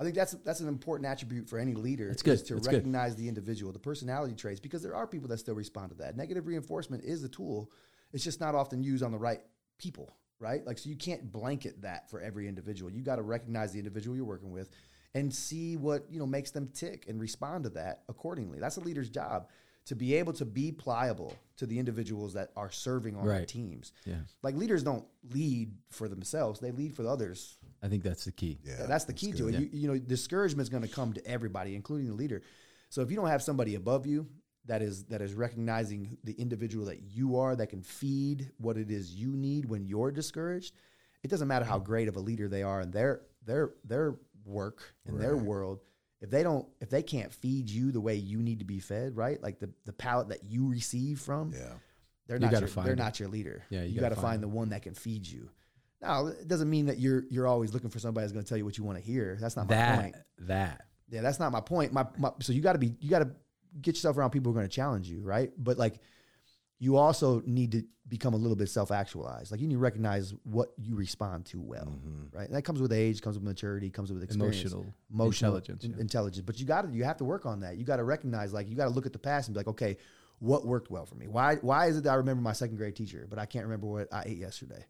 [SPEAKER 1] I think that's that's an important attribute for any leader.
[SPEAKER 3] That's good.
[SPEAKER 1] is to
[SPEAKER 3] That's good.
[SPEAKER 1] recognize the individual, the personality traits, because there are people that still respond to that. Negative reinforcement is a tool. It's just not often used on the right people, right? Like so, you can't blanket that for every individual. You got to recognize the individual you're working with, and see what you know makes them tick and respond to that accordingly. That's a leader's job to be able to be pliable to the individuals that are serving on their
[SPEAKER 3] Right.
[SPEAKER 1] teams.
[SPEAKER 3] Yeah.
[SPEAKER 1] Like leaders don't lead for themselves; they lead for the others.
[SPEAKER 3] I think that's the key.
[SPEAKER 2] Yeah,
[SPEAKER 1] that's the key to it.
[SPEAKER 3] Yeah.
[SPEAKER 1] You, you know, discouragement is going to come to everybody, including the leader. So if you don't have somebody above you that is that is recognizing the individual that you are, that can feed what it is you need when you're discouraged, it doesn't matter how mm. great of a leader they are in their their their work in their world. If they don't, if they can't feed you the way you need to be fed, right? Like the the palate that you receive from,
[SPEAKER 2] Yeah.
[SPEAKER 1] they're
[SPEAKER 3] You
[SPEAKER 1] not
[SPEAKER 3] gotta
[SPEAKER 1] your,
[SPEAKER 3] find
[SPEAKER 1] they're
[SPEAKER 3] them.
[SPEAKER 1] not your leader.
[SPEAKER 3] Yeah, you
[SPEAKER 1] you,
[SPEAKER 3] gotta find
[SPEAKER 1] find the one that can feed you. Now, it doesn't mean that you're you're always looking for somebody that's going to tell you what you want to hear. That's not my
[SPEAKER 3] That
[SPEAKER 1] point.
[SPEAKER 3] that
[SPEAKER 1] Yeah, that's not my point. My, my so you got to be you got to get yourself around people who are going to challenge you, right? But like you also need to become a little bit self-actualized. Like you need to recognize what you respond to well,
[SPEAKER 2] Mm-hmm.
[SPEAKER 1] right? And that comes with age, comes with maturity, comes with experience,
[SPEAKER 3] emotional
[SPEAKER 1] emotional
[SPEAKER 3] intelligence.
[SPEAKER 1] in-
[SPEAKER 3] yeah.
[SPEAKER 1] intelligence. But you got to you have to work on that. You got to recognize like you got to look at the past and be like, okay, what worked well for me? Why why is it that I remember my second grade teacher, but I can't remember what I ate yesterday?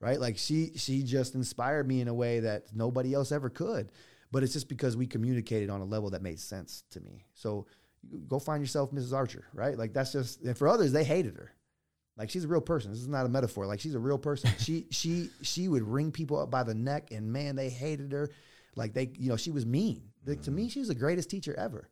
[SPEAKER 1] Right? Like she she just inspired me in a way that nobody else ever could. But it's just because we communicated on a level that made sense to me. So go find yourself Mrs. Archer, right? Like that's just and for others they hated her. Like she's a real person. This is not a metaphor. Like she's a real person. she she she would ring people up by the neck, and man, they hated her. Like they, you know, she was mean. Like, to me, she was the greatest teacher ever.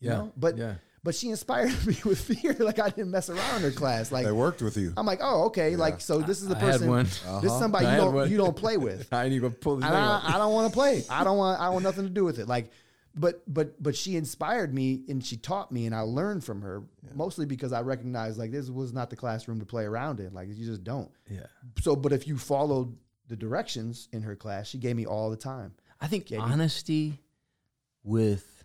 [SPEAKER 1] You
[SPEAKER 3] Yeah,
[SPEAKER 1] know, but
[SPEAKER 3] yeah.
[SPEAKER 1] but she inspired me with fear. Like I didn't mess around in her class. Like
[SPEAKER 2] They worked with you.
[SPEAKER 1] I'm like, oh, okay. Like so, this is the
[SPEAKER 3] I had
[SPEAKER 1] person.
[SPEAKER 3] one.
[SPEAKER 1] This
[SPEAKER 2] Uh-huh.
[SPEAKER 1] is somebody
[SPEAKER 3] I
[SPEAKER 1] you don't
[SPEAKER 3] one.
[SPEAKER 1] you don't play with.
[SPEAKER 3] I ain't even pull his
[SPEAKER 1] And
[SPEAKER 3] name
[SPEAKER 1] I. I don't want to play. I don't want. I want nothing to do with it. Like, but but but she inspired me and she taught me and I learned from her mostly because I recognized like this was not the classroom to play around in. Like you just don't.
[SPEAKER 3] Yeah.
[SPEAKER 1] So, but if you followed the directions in her class, she gave me all the time.
[SPEAKER 3] I think
[SPEAKER 1] Katie?
[SPEAKER 3] honesty with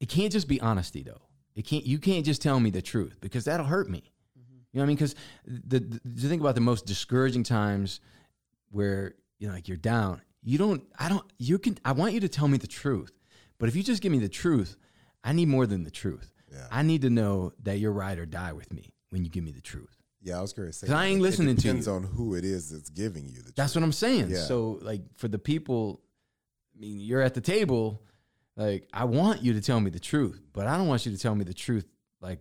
[SPEAKER 3] it can't just be honesty though. It can't you can't just tell me the truth because that'll hurt me. Mm-hmm. You know what I mean? Because the, the the think about the most discouraging times where you know like you're down. You don't. I don't. You can. I want you to tell me the truth. But if you just give me the truth, I need more than the truth.
[SPEAKER 2] Yeah.
[SPEAKER 3] I need to know that you're ride or die with me when you give me the truth.
[SPEAKER 2] Yeah, I was going to say.
[SPEAKER 3] 'Cause I ain't listening to you.
[SPEAKER 2] depends on who it is that's giving you the.
[SPEAKER 3] That's
[SPEAKER 2] truth.
[SPEAKER 3] what I'm saying.
[SPEAKER 2] Yeah.
[SPEAKER 3] So like for the people, I mean, you're at the table. Like I want you to tell me the truth, but I don't want you to tell me the truth like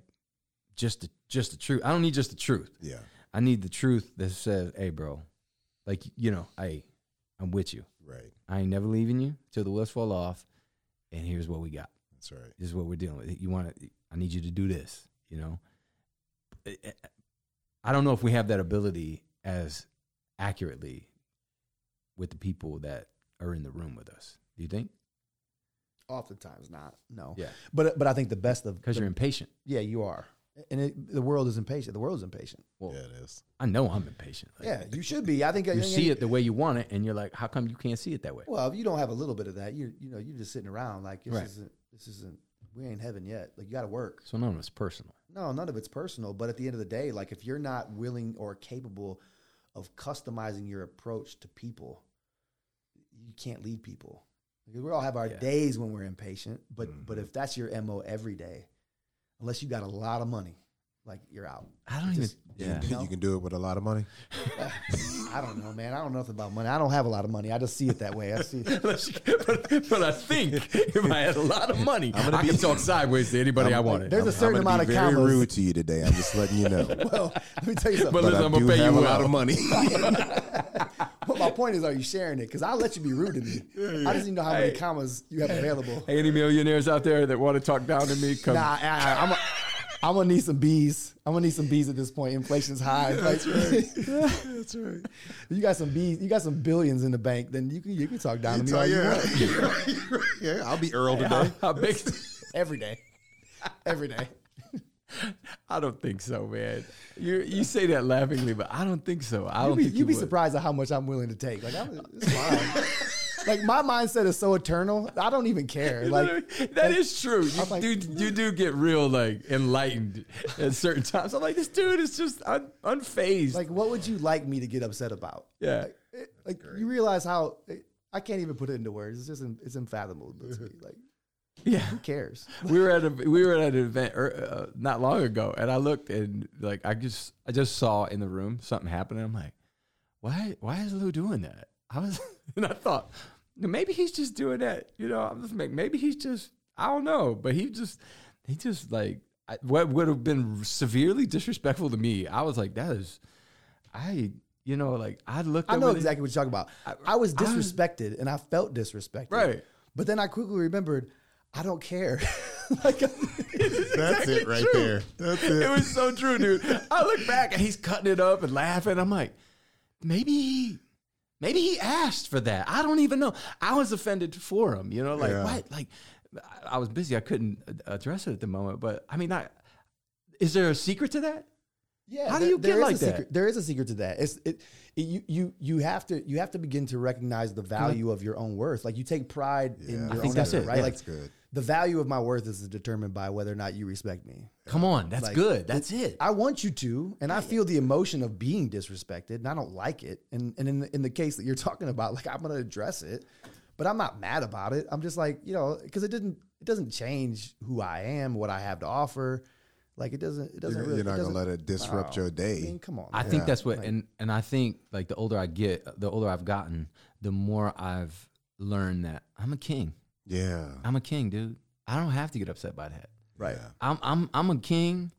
[SPEAKER 3] just the, just the truth. I don't need just the truth.
[SPEAKER 2] Yeah,
[SPEAKER 3] I need the truth that says, "Hey, bro, like you know, hey, I'm with you.
[SPEAKER 2] right.
[SPEAKER 3] I ain't never leaving you till the wheels fall off. And here's what we got.
[SPEAKER 2] That's right.
[SPEAKER 3] This is what we're dealing with. You want to? I need you to do this. You know. I don't know if we have that ability as accurately with the people that are in the room with us. Do you think?
[SPEAKER 1] Oftentimes, not. No.
[SPEAKER 3] Yeah.
[SPEAKER 1] But but I think the best of
[SPEAKER 3] Because you're impatient.
[SPEAKER 1] yeah, you are, and it, the world is impatient. The world is impatient.
[SPEAKER 3] Well,
[SPEAKER 2] yeah, it is.
[SPEAKER 3] I know I'm impatient. Like,
[SPEAKER 1] Yeah, you should be. I think
[SPEAKER 3] You see it the way you want it, and you're like, how come you can't see it that way?
[SPEAKER 1] Well, if you don't have a little bit of that, you you know you're just sitting around like this
[SPEAKER 3] Right.
[SPEAKER 1] isn't this isn't we ain't heaven yet. Like you got to work.
[SPEAKER 3] So none of it's personal.
[SPEAKER 1] No, none of it's personal. But at the end of the day, like if you're not willing or capable of customizing your approach to people, you can't lead people. Because we all have our
[SPEAKER 3] Yeah.
[SPEAKER 1] days when we're impatient, but
[SPEAKER 2] Mhm.
[SPEAKER 1] but if that's your mo every day, unless you got a lot of money, like you're out.
[SPEAKER 3] I don't
[SPEAKER 1] Just-
[SPEAKER 3] even. Yeah.
[SPEAKER 1] You know?
[SPEAKER 2] You can do it with a lot of money.
[SPEAKER 1] I don't know, man. I don't know nothing about money. I don't have a lot of money. I just see it that way. I see.
[SPEAKER 3] but, but I think if I had a lot of money,
[SPEAKER 2] I'm gonna
[SPEAKER 3] I
[SPEAKER 2] be-
[SPEAKER 3] could talk sideways to anybody I wanted.
[SPEAKER 1] There's a certain
[SPEAKER 2] I'm gonna
[SPEAKER 1] amount
[SPEAKER 2] be
[SPEAKER 1] of
[SPEAKER 2] very
[SPEAKER 1] commas.
[SPEAKER 2] rude to you today. I'm just letting you know.
[SPEAKER 1] Well, let me tell you something.
[SPEAKER 3] But
[SPEAKER 2] but
[SPEAKER 3] listen,
[SPEAKER 2] I
[SPEAKER 3] I'm gonna pay you
[SPEAKER 2] have a
[SPEAKER 3] well.
[SPEAKER 2] lot of money.
[SPEAKER 1] But my point is, are you sharing it? Because I'll let you be rude to me. I just need to know how many commas you have available.
[SPEAKER 3] Hey, any millionaires out there that want to talk down to me, come.
[SPEAKER 1] Nah, I, I'm, a, I'm gonna need some bees. I'm gonna need some bees at this point. Inflation's high. Like,
[SPEAKER 2] That's right.
[SPEAKER 1] you got some bees. You got some billions in the bank. Then you can you can talk down to me you
[SPEAKER 2] yeah.
[SPEAKER 1] want
[SPEAKER 2] yeah, I'll be Earl today.
[SPEAKER 3] big?
[SPEAKER 1] every day, every day.
[SPEAKER 3] I don't think so, man. You you say that laughingly, but I don't think so. I
[SPEAKER 1] You
[SPEAKER 3] don't
[SPEAKER 1] be,
[SPEAKER 3] think
[SPEAKER 1] you be
[SPEAKER 3] would.
[SPEAKER 1] surprised at how much I'm willing to take. Like I'm, it's fine. Like my mindset is so eternal. I don't even care. Like
[SPEAKER 3] that is true. You
[SPEAKER 1] like-
[SPEAKER 3] do you do get real like enlightened at certain times. I'm like, this dude is just un, unfazed.
[SPEAKER 1] like what would you like me to get upset about?
[SPEAKER 3] yeah.
[SPEAKER 1] Like, it- like you realize how I can't even put it into words. It's just it's unfathomable to me. Like
[SPEAKER 3] Yeah.
[SPEAKER 1] who cares?
[SPEAKER 3] we were at a we were at an event er, uh, not long ago, and I looked and like I just I just saw in the room something happening. I'm like, why why is Lou doing that? I was and I thought maybe he's just doing that. You know, I'm just like maybe he's just I don't know, but he just he just like I, what would have been severely disrespectful to me. I was like, that is I you know like I looked.
[SPEAKER 1] I know
[SPEAKER 3] over the-
[SPEAKER 1] exactly what you're talking about. I, was
[SPEAKER 3] I was-
[SPEAKER 1] disrespected and I felt disrespected.
[SPEAKER 3] Right.
[SPEAKER 1] But then I quickly remembered I don't care. like
[SPEAKER 2] That's
[SPEAKER 3] exactly
[SPEAKER 2] it right
[SPEAKER 3] true.
[SPEAKER 2] there. That's it.
[SPEAKER 3] It was so true, dude. I look back and he's cutting it up and laughing. I'm like, maybe he, maybe he asked for that. I don't even know. I was offended for him. You know, like
[SPEAKER 2] Yeah.
[SPEAKER 3] what? Like, I- I was busy. I couldn't address it at the moment. But I mean, I, is there a secret to that?
[SPEAKER 1] Yeah.
[SPEAKER 3] How do you get
[SPEAKER 1] is
[SPEAKER 3] like that?
[SPEAKER 1] Secret, there is a secret to that. It's it, it you you you have to you have to begin to recognize the value of your own worth. Like you take pride in
[SPEAKER 2] Yeah.
[SPEAKER 1] your
[SPEAKER 2] I
[SPEAKER 1] own
[SPEAKER 3] think that's
[SPEAKER 1] effort,
[SPEAKER 3] it.
[SPEAKER 1] right?
[SPEAKER 3] Yeah.
[SPEAKER 1] Like
[SPEAKER 2] That's good.
[SPEAKER 1] The value of my worth is determined by whether or not you respect me.
[SPEAKER 3] Come on, that's
[SPEAKER 1] Like,
[SPEAKER 3] good. That's it.
[SPEAKER 1] I want you to, and I feel the emotion of being disrespected, and I don't like it. And and in the, in the case that you're talking about, like I'm going to address it, but I'm not mad about it. I'm just like you know, because it didn't it doesn't change who I am, what I have to offer. Like it doesn't it doesn't
[SPEAKER 2] You're,
[SPEAKER 1] really.
[SPEAKER 2] you're not
[SPEAKER 1] it
[SPEAKER 2] gonna
[SPEAKER 1] doesn't-
[SPEAKER 2] let it disrupt your day.
[SPEAKER 1] I mean, come on.
[SPEAKER 3] I
[SPEAKER 1] man.
[SPEAKER 3] think that's what,
[SPEAKER 1] Like-
[SPEAKER 3] and and I think like the older I get, the older I've gotten, the more I've learned that I'm a king.
[SPEAKER 2] Yeah.
[SPEAKER 3] I'm a king, dude. I don't have to get upset by that.
[SPEAKER 1] right.
[SPEAKER 2] Yeah.
[SPEAKER 3] I'm I'm I'm a king.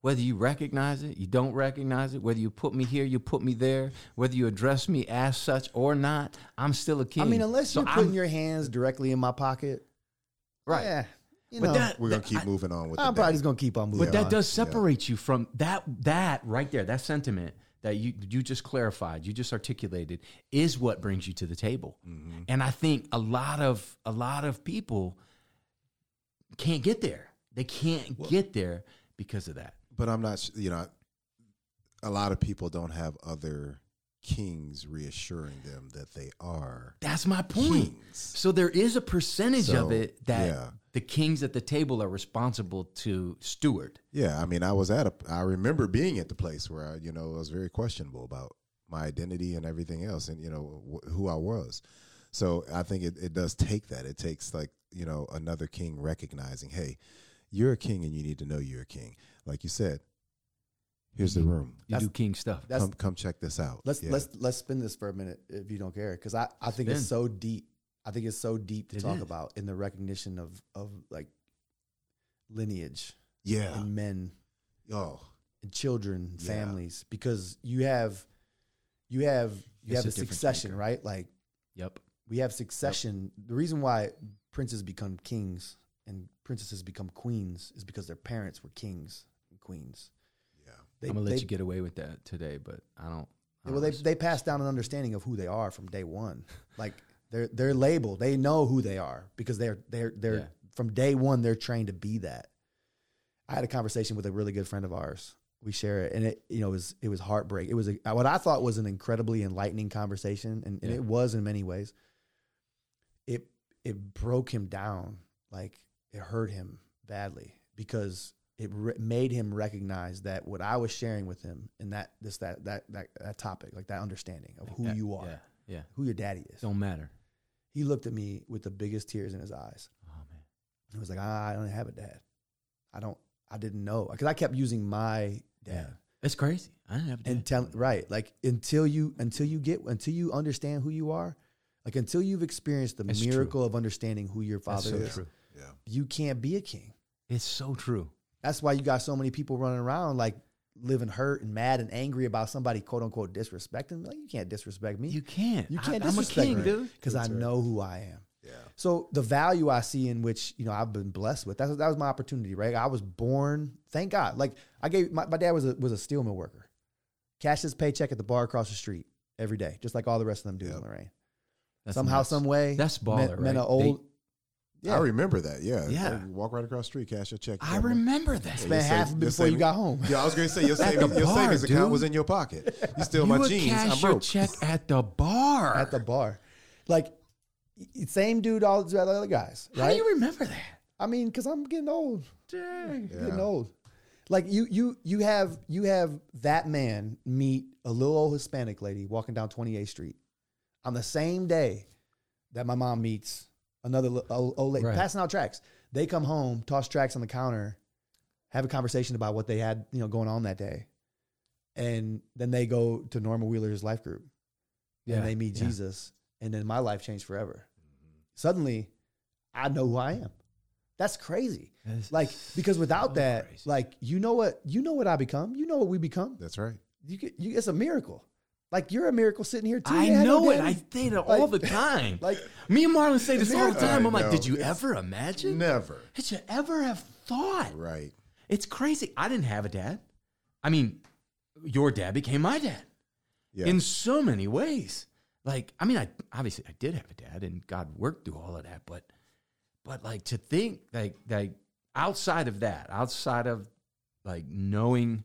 [SPEAKER 3] Whether you recognize it, you don't recognize it. Whether you put me here, you put me there. Whether you address me as such or not, I'm still a king.
[SPEAKER 1] I mean, unless
[SPEAKER 3] So
[SPEAKER 1] you're
[SPEAKER 3] I'm-
[SPEAKER 1] putting your hands directly in my pocket,
[SPEAKER 3] right,
[SPEAKER 1] Yeah, you
[SPEAKER 3] But
[SPEAKER 1] know,
[SPEAKER 3] that-
[SPEAKER 2] We're gonna
[SPEAKER 3] that-
[SPEAKER 2] keep
[SPEAKER 3] I-
[SPEAKER 2] moving on with
[SPEAKER 1] that.
[SPEAKER 2] I'm
[SPEAKER 1] probably just gonna keep on moving.
[SPEAKER 3] but that
[SPEAKER 1] on.
[SPEAKER 3] does separate you from that. That right there, that sentiment that you you just clarified, you just articulated, is what brings you to the table.
[SPEAKER 2] Mm-hmm.
[SPEAKER 3] And I think a lot of a lot of people can't get there. They can't get there because of that.
[SPEAKER 2] but I'm not. You know, a lot of people don't have other kings reassuring them that they are
[SPEAKER 3] That's my point.
[SPEAKER 2] kings.
[SPEAKER 3] So there is a percentage
[SPEAKER 2] So,
[SPEAKER 3] of it that
[SPEAKER 2] yeah.
[SPEAKER 3] The kings at the table are responsible to steward.
[SPEAKER 2] Yeah, I mean, I was at a. I remember being at the place where I, you know, I was very questionable about my identity and everything else, and you know wh- who I was. So I think it, it does take that. It takes like you know another king recognizing, hey, you're a king, and you need to know you're a king. Like you said, here's the room.
[SPEAKER 3] You
[SPEAKER 1] That's-
[SPEAKER 3] do king stuff.
[SPEAKER 2] Come come check this out.
[SPEAKER 1] Let's
[SPEAKER 2] Yeah.
[SPEAKER 1] let's let's spin this for a minute if you don't care, because I, I think it's so deep. I think it's so deep to
[SPEAKER 3] It
[SPEAKER 1] talk
[SPEAKER 3] is.
[SPEAKER 1] about in the recognition of of like lineage
[SPEAKER 2] yeah.
[SPEAKER 1] and men
[SPEAKER 2] Oh,
[SPEAKER 1] and children,
[SPEAKER 2] Yeah.
[SPEAKER 1] families, because you have you have you
[SPEAKER 3] It's
[SPEAKER 1] have
[SPEAKER 3] a
[SPEAKER 1] succession,
[SPEAKER 3] thinker.
[SPEAKER 1] right? Like
[SPEAKER 3] Yep.
[SPEAKER 1] we have succession. The reason why princes become kings and princesses become queens is because their parents were kings and queens.
[SPEAKER 2] yeah.
[SPEAKER 1] They,
[SPEAKER 3] I'm gonna
[SPEAKER 1] they,
[SPEAKER 3] let you get away with that today, but I don't.
[SPEAKER 1] Well, they they pass down an understanding of who they are from day one. Like they're they're labeled. They know who they are because they're they're they're
[SPEAKER 3] Yeah.
[SPEAKER 1] from day one. They're trained to be that. I had a conversation with a really good friend of ours. We share it, and it you know it was it was heartbreak. It was a, what I thought was an incredibly enlightening conversation, and, and
[SPEAKER 3] Yeah.
[SPEAKER 1] it was in many ways. It it broke him down, like it hurt him badly because it re- made him recognize that what I was sharing with him and that this that that that, that topic, like that understanding of who
[SPEAKER 3] Yeah,
[SPEAKER 1] you are,
[SPEAKER 3] Yeah. Yeah.
[SPEAKER 1] who your daddy is.
[SPEAKER 3] Don't matter.
[SPEAKER 1] He looked at me with the biggest tears in his eyes.
[SPEAKER 3] Oh man.
[SPEAKER 1] He was like, I, I don't have a dad. I don't. I didn't know because I kept using my dad
[SPEAKER 3] It's crazy. I didn't have a
[SPEAKER 1] and
[SPEAKER 3] dad.
[SPEAKER 1] tell right like until you until you get until you understand who you are, like until you've experienced the
[SPEAKER 3] That's true.
[SPEAKER 1] miracle of understanding who your
[SPEAKER 3] That's
[SPEAKER 1] father
[SPEAKER 3] so
[SPEAKER 1] is,
[SPEAKER 3] true.
[SPEAKER 2] Yeah.
[SPEAKER 1] you can't be a king.
[SPEAKER 3] It's so true.
[SPEAKER 1] That's why you got so many people running around like living hurt and mad and angry about somebody quote unquote disrespecting. Like you can't disrespect me
[SPEAKER 3] You can't.
[SPEAKER 1] You can't
[SPEAKER 3] I, am a
[SPEAKER 1] disrespect
[SPEAKER 3] king,
[SPEAKER 1] me.
[SPEAKER 3] dude.
[SPEAKER 1] because I
[SPEAKER 2] That's right.
[SPEAKER 1] know who I am.
[SPEAKER 2] Yeah.
[SPEAKER 1] So the value I see in which you know I've been blessed with that, that was my opportunity, right? I was born, thank God. Like I gave my, my dad was a was a steel mill worker, cashed his paycheck at the bar across the street every day, just like all the rest of them do
[SPEAKER 2] Yep.
[SPEAKER 1] in Lorain.
[SPEAKER 3] That's
[SPEAKER 1] Somehow,
[SPEAKER 3] nuts.
[SPEAKER 1] some way,
[SPEAKER 3] That's baller,
[SPEAKER 1] men,
[SPEAKER 3] right?
[SPEAKER 1] men are
[SPEAKER 3] They-
[SPEAKER 1] old.
[SPEAKER 2] I remember that. Yeah.
[SPEAKER 3] Yeah.
[SPEAKER 2] Like, walk right across the street, cash your check.
[SPEAKER 3] I
[SPEAKER 2] Yeah, man.
[SPEAKER 3] remember that.
[SPEAKER 2] Yeah,
[SPEAKER 1] spent
[SPEAKER 2] your
[SPEAKER 1] half
[SPEAKER 2] save-
[SPEAKER 1] of it before you got home.
[SPEAKER 2] Yeah, I was gonna say your, saving, your
[SPEAKER 3] bar,
[SPEAKER 2] savings account was in your pocket. You steal
[SPEAKER 3] you
[SPEAKER 2] my
[SPEAKER 3] would
[SPEAKER 2] jeans.
[SPEAKER 3] cash
[SPEAKER 2] I'm
[SPEAKER 3] your
[SPEAKER 2] broke.
[SPEAKER 3] check at the bar.
[SPEAKER 1] at the bar, like same dude, all the other guys,
[SPEAKER 3] How do you remember that?
[SPEAKER 1] I mean, because I'm getting old.
[SPEAKER 3] Dang.
[SPEAKER 2] Yeah.
[SPEAKER 1] getting old. Like you, you, you have you have that man meet a little old Hispanic lady walking down 28th Street on the same day that my mom meets another li- old, old lady
[SPEAKER 3] Right.
[SPEAKER 1] passing out tracts. They come home, toss tracts on the counter, have a conversation about what they had, you know, going on that day, and then they go to Norma Wheeler's life group,
[SPEAKER 3] Yeah,
[SPEAKER 1] and they meet
[SPEAKER 3] yeah.
[SPEAKER 1] Jesus, and then my life changed forever. Suddenly, I know who I am. That's crazy.
[SPEAKER 3] That's
[SPEAKER 1] Like because without
[SPEAKER 3] so
[SPEAKER 1] that,
[SPEAKER 3] crazy.
[SPEAKER 1] like you know what you know what I become. You know what we become.
[SPEAKER 2] That's right.
[SPEAKER 1] You get you. It's a miracle. Like you're a miracle sitting here too.
[SPEAKER 3] I
[SPEAKER 1] You had no
[SPEAKER 3] know it.
[SPEAKER 1] daddy.
[SPEAKER 3] I say it all
[SPEAKER 1] Like-
[SPEAKER 3] the time.
[SPEAKER 1] like
[SPEAKER 3] Me and Marlon say this all the time.
[SPEAKER 2] I
[SPEAKER 3] I'm like, did you
[SPEAKER 2] It's-
[SPEAKER 3] ever imagine?
[SPEAKER 2] Never.
[SPEAKER 3] Did you ever have thought?
[SPEAKER 2] Right.
[SPEAKER 3] It's crazy. I didn't have a dad. I mean, your dad became my dad
[SPEAKER 2] Yeah.
[SPEAKER 3] in so many ways. Like, I mean, I obviously I did have a dad, and God worked through all of that. But, but like to think like like outside of that, outside of like knowing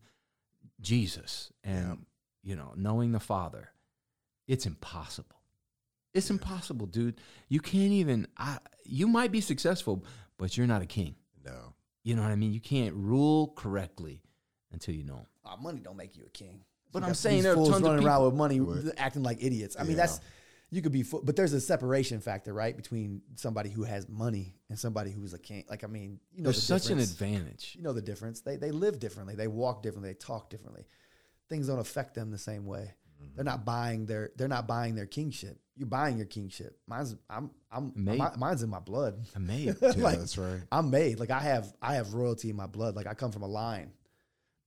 [SPEAKER 3] Jesus and you know knowing the Father, it's impossible. It's impossible, dude. You can't even. I, you might be successful, but you're not a king.
[SPEAKER 2] no.
[SPEAKER 3] You know what I mean? You can't rule correctly until you know him.
[SPEAKER 1] oh, money don't make you a king.
[SPEAKER 3] But
[SPEAKER 1] You
[SPEAKER 3] I'm saying there are
[SPEAKER 1] fools
[SPEAKER 3] tons of
[SPEAKER 1] running around with money,
[SPEAKER 2] What?
[SPEAKER 1] acting like idiots. I mean,
[SPEAKER 2] Yeah.
[SPEAKER 1] that's you could be, fu- but there's a separation factor, right, between somebody who has money and somebody who's a king. Like, I mean, you know,
[SPEAKER 3] There's
[SPEAKER 1] the
[SPEAKER 3] such an advantage.
[SPEAKER 1] You know the difference. They they live differently. They walk differently. They talk differently. Things don't affect them the same way.
[SPEAKER 3] Mm-hmm.
[SPEAKER 1] They're not buying their they're not buying their kingship. You're buying your kingship. Mine's I'm I'm
[SPEAKER 3] Made.
[SPEAKER 1] mi- mine's in my blood.
[SPEAKER 3] I'm made.
[SPEAKER 2] Yeah,
[SPEAKER 1] Like,
[SPEAKER 2] that's right.
[SPEAKER 1] I'm made. Like I have I have royalty in my blood. Like I come from a line.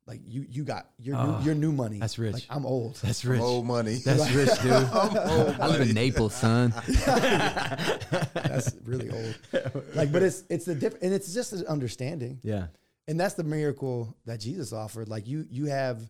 [SPEAKER 1] Like you you got your
[SPEAKER 3] Oh,
[SPEAKER 1] new your new money.
[SPEAKER 3] that's rich.
[SPEAKER 1] Like I'm old.
[SPEAKER 3] That's rich.
[SPEAKER 2] Old money.
[SPEAKER 3] That's rich, dude. I live in Naples, son.
[SPEAKER 1] that's really old. Like but it's it's the different and it's just an understanding.
[SPEAKER 3] Yeah.
[SPEAKER 1] and that's the miracle that Jesus offered. Like you, you have,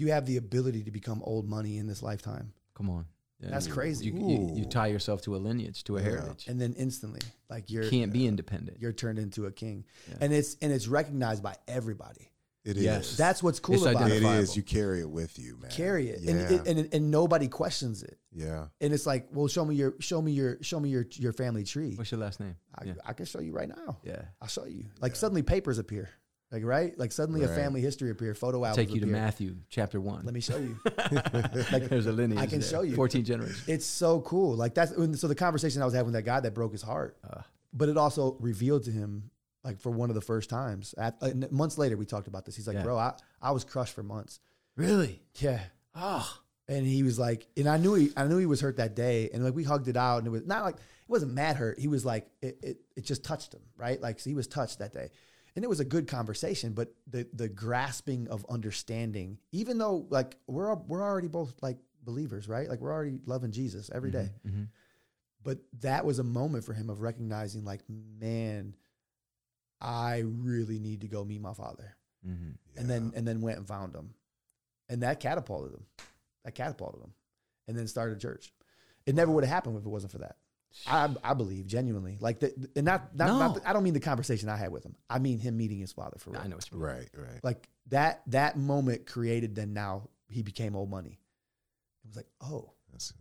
[SPEAKER 1] you have the ability to become old money in this lifetime,
[SPEAKER 3] Come on. Yeah.
[SPEAKER 1] That's crazy.
[SPEAKER 3] You, you, you tie yourself to a lineage, to a
[SPEAKER 2] Yeah.
[SPEAKER 3] heritage.
[SPEAKER 1] and then instantly, like you're
[SPEAKER 3] Can't be uh, independent.
[SPEAKER 1] you're turned into a king,
[SPEAKER 3] Yeah.
[SPEAKER 1] and it's and it's recognized by everybody.
[SPEAKER 2] It is.
[SPEAKER 3] Yes.
[SPEAKER 1] That's what's cool
[SPEAKER 3] It's
[SPEAKER 1] about
[SPEAKER 2] it
[SPEAKER 1] it.
[SPEAKER 3] identifiable.
[SPEAKER 2] is. You carry it with you, man.
[SPEAKER 1] Carry it,
[SPEAKER 2] Yeah.
[SPEAKER 1] and, and, and and nobody questions it.
[SPEAKER 2] yeah.
[SPEAKER 1] And it's like, well, show me your show me your show me your your family tree.
[SPEAKER 3] What's your last name?
[SPEAKER 1] I,
[SPEAKER 3] yeah.
[SPEAKER 1] I can show you right now.
[SPEAKER 3] Yeah.
[SPEAKER 1] I'll show you. Like suddenly papers appear, like right, like suddenly a family history appear, photo albums.
[SPEAKER 3] Take you to. Matthew chapter one.
[SPEAKER 1] Let me show you.
[SPEAKER 3] like, There's a lineage.
[SPEAKER 1] I can
[SPEAKER 3] there.
[SPEAKER 1] show you.
[SPEAKER 3] 14 generations.
[SPEAKER 1] It's so cool. Like that's and so the conversation I was having with that guy that broke his heart,
[SPEAKER 3] Uh,
[SPEAKER 1] but it also revealed to him like for one of the first times. At, uh, months later, we talked about this. He's like,
[SPEAKER 3] Yeah.
[SPEAKER 1] "Bro, I, I was crushed for months."
[SPEAKER 3] really?
[SPEAKER 1] Yeah,
[SPEAKER 3] Oh.
[SPEAKER 1] and he was like, and I knew he, I knew he was hurt that day, and like we hugged it out, and it was not like it wasn't mad hurt. He was like, it, it, it just touched him, right? Like so he was touched that day, and it was a good conversation. But the the grasping of understanding, even though like we're we're already both like believers, right? Like we're already loving Jesus every day
[SPEAKER 3] Mhm.
[SPEAKER 1] but that was a moment for him of recognizing like man i really need to go meet my father
[SPEAKER 3] Mhm.
[SPEAKER 1] and then and then went and found him and that catapulted him that catapulted him and then started a church it never would have happened if it wasn't for that i i believe genuinely like the, and not not, not
[SPEAKER 3] No.
[SPEAKER 1] i don't mean the conversation i had with him i mean him meeting his father for real
[SPEAKER 3] I know what you mean.
[SPEAKER 2] Right. Right.
[SPEAKER 1] like that that moment created then now he became old money it was like oh
[SPEAKER 2] That's,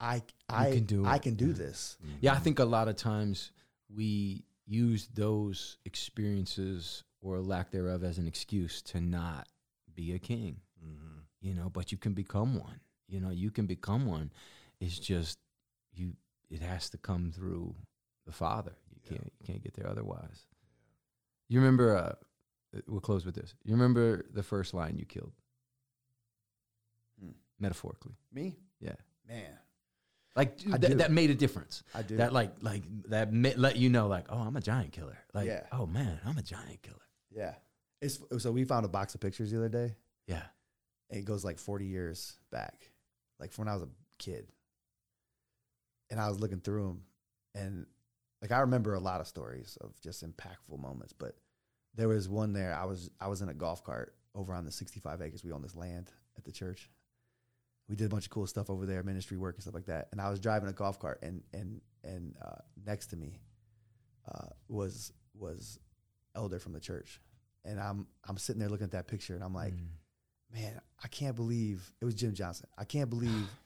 [SPEAKER 1] i i
[SPEAKER 3] can do
[SPEAKER 1] i
[SPEAKER 3] it.
[SPEAKER 1] can do
[SPEAKER 3] Yeah.
[SPEAKER 1] this
[SPEAKER 3] Yeah, I think a lot of times we use those experiences or lack thereof as an excuse to not be a king.
[SPEAKER 2] Mm-hmm.
[SPEAKER 3] You know, but you can become one. You know, you can become one. It's just you. It has to come through the Father. You
[SPEAKER 2] Yeah.
[SPEAKER 3] can't. You can't get there otherwise. You remember? Uh, we'll close with this. You remember the first line you killed,
[SPEAKER 1] Hmm.
[SPEAKER 3] metaphorically.
[SPEAKER 1] Me,
[SPEAKER 3] Yeah,
[SPEAKER 1] man,
[SPEAKER 3] like th- that made a difference.
[SPEAKER 1] I do.
[SPEAKER 3] That like like that ma- let you know like oh I'm a giant killer. Like
[SPEAKER 1] Yeah.
[SPEAKER 3] oh man I'm a giant killer.
[SPEAKER 1] yeah. It's so we found a box of pictures the other day.
[SPEAKER 3] Yeah.
[SPEAKER 1] and it goes like 40 years back, like from when I was a kid. And I was looking through them, and like I remember a lot of stories of just impactful moments, but there was one there. I was I was in a golf cart over on the 65 acres we own this land at the church. We did a bunch of cool stuff over there, ministry work and stuff like that. And I was driving a golf cart, and and and uh, next to me uh, was was elder from the church, and I'm I'm sitting there looking at that picture, and I'm like
[SPEAKER 3] Mm.
[SPEAKER 1] man, I can't believe it was Jim Johnson. I can't believe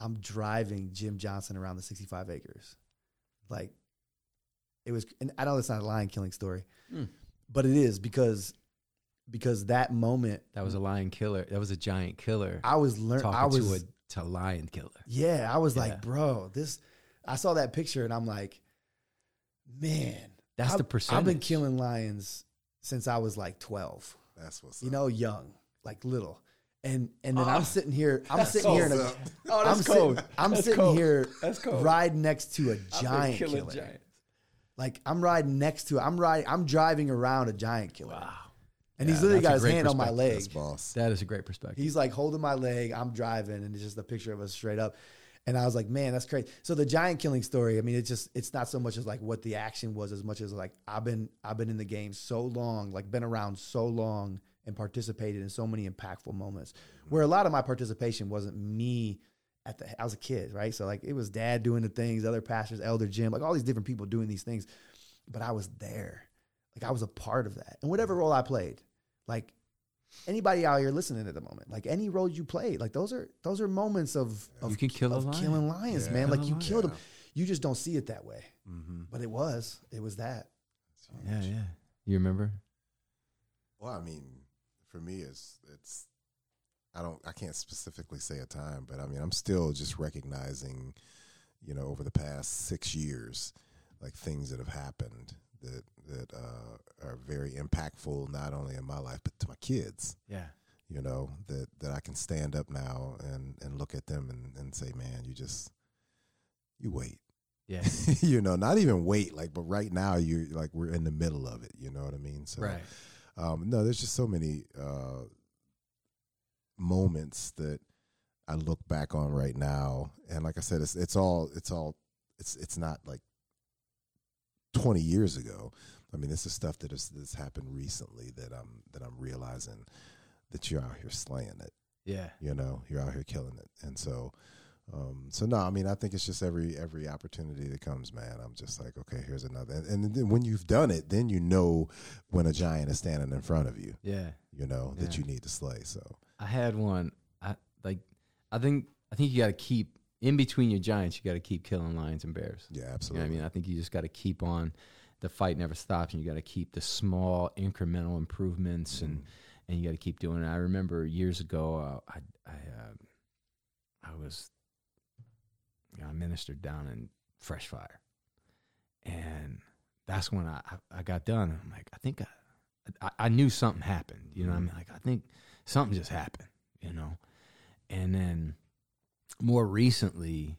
[SPEAKER 1] I'm driving Jim Johnson around the 65 acres. Like it was, and I know that's not a lion killing story,
[SPEAKER 3] Mm.
[SPEAKER 1] but it is because because that moment
[SPEAKER 3] that was a lion killer. That was a giant killer.
[SPEAKER 1] I was learning. I was
[SPEAKER 3] to a to lion killer.
[SPEAKER 1] yeah, I was
[SPEAKER 3] Yeah.
[SPEAKER 1] like, bro, this. I saw that picture and I'm like, man,
[SPEAKER 3] That's
[SPEAKER 1] I've,
[SPEAKER 3] the percentage.
[SPEAKER 1] I've been killing lions since I was like 12.
[SPEAKER 2] That's what's
[SPEAKER 1] You
[SPEAKER 2] up.
[SPEAKER 1] know, young, like little. And and then
[SPEAKER 3] Oh,
[SPEAKER 1] I'm sitting here. I'm sitting here in a,
[SPEAKER 2] What's up?
[SPEAKER 3] Oh,
[SPEAKER 1] I'm sitting, I'm
[SPEAKER 3] That's
[SPEAKER 1] sitting
[SPEAKER 3] cold.
[SPEAKER 1] here
[SPEAKER 3] That's cold.
[SPEAKER 1] riding next to a
[SPEAKER 3] I've been
[SPEAKER 1] giant
[SPEAKER 3] killing
[SPEAKER 1] killer.
[SPEAKER 3] giants.
[SPEAKER 1] Like I'm riding next to I'm riding I'm driving around a giant killer.
[SPEAKER 3] Wow,
[SPEAKER 1] And he's literally got his hand on my leg.
[SPEAKER 2] That's boss.
[SPEAKER 3] that is a great perspective.
[SPEAKER 1] He's like holding my leg. I'm driving, and it's just a picture of us straight up. And I was like, man, that's crazy. So the giant killing story. I mean, it's just it's not so much as like what the action was, as much as like I've been I've been in the game so long, like been around so long, and participated in so many impactful moments. Where a lot of my participation wasn't me at the I was a kid, right? So like it was dad doing the things, other pastors, Elder Jim, like all these different people doing these things, but I was there, like I was a part of that, and whatever role I played, like anybody out here listening at the moment, like any role you played, like those are those are moments of of,
[SPEAKER 3] You can kill a
[SPEAKER 1] of
[SPEAKER 3] lion.
[SPEAKER 1] killing lions,
[SPEAKER 2] Yeah.
[SPEAKER 1] man.
[SPEAKER 3] Kill
[SPEAKER 1] Like you
[SPEAKER 3] lion.
[SPEAKER 1] killed them.
[SPEAKER 2] Yeah.
[SPEAKER 1] You just don't see it that way,
[SPEAKER 2] Mm-hmm.
[SPEAKER 1] but it was it was that.
[SPEAKER 3] yeah, yeah. You remember?
[SPEAKER 2] Well, I mean, for me, it's it's. I don't. I can't specifically say a time, but I mean, I'm still just recognizing, you know, over the past six years, like things that have happened that that uh, are very impactful, not only in my life but to my kids.
[SPEAKER 3] Yeah.
[SPEAKER 2] You know that that I can stand up now and and look at them and and say, man, you just you wait.
[SPEAKER 3] Yeah.
[SPEAKER 2] you know, not even wait, like, but right now you're like we're in the middle of it. You know what I mean? So
[SPEAKER 3] right.
[SPEAKER 2] Um, no, there's just so many uh, moments that I look back on right now, and like I said, it's it's all it's all it's it's not like 20 years ago. I mean, this is stuff that has that's happened recently that I'm that I'm realizing that you're out here slaying it.
[SPEAKER 3] Yeah.
[SPEAKER 2] You know, you're out here killing it, and so. Um, so no, I mean, I think it's just every every opportunity that comes, man. I'm just like, okay, here's another, and, and then when you've done it, then you know when a giant is standing in front of you
[SPEAKER 3] Yeah.
[SPEAKER 2] you know, that you need to slay. So
[SPEAKER 3] I had one. I like. I think. I think you got to keep in between your giants. You got to keep killing lions and bears.
[SPEAKER 2] yeah,
[SPEAKER 3] You know
[SPEAKER 2] absolutely.
[SPEAKER 3] I mean? I think you just got to keep on. The fight never stops, and you got to keep the small incremental improvements, and and you got to keep doing it. I remember years ago, uh, I I uh, I was you know, I ministered down in Fresh Fire, and that's when I I, got done. I'm like, I think I, I I knew something happened. You know, what I mean, like I think something just happened. You know, and then more recently,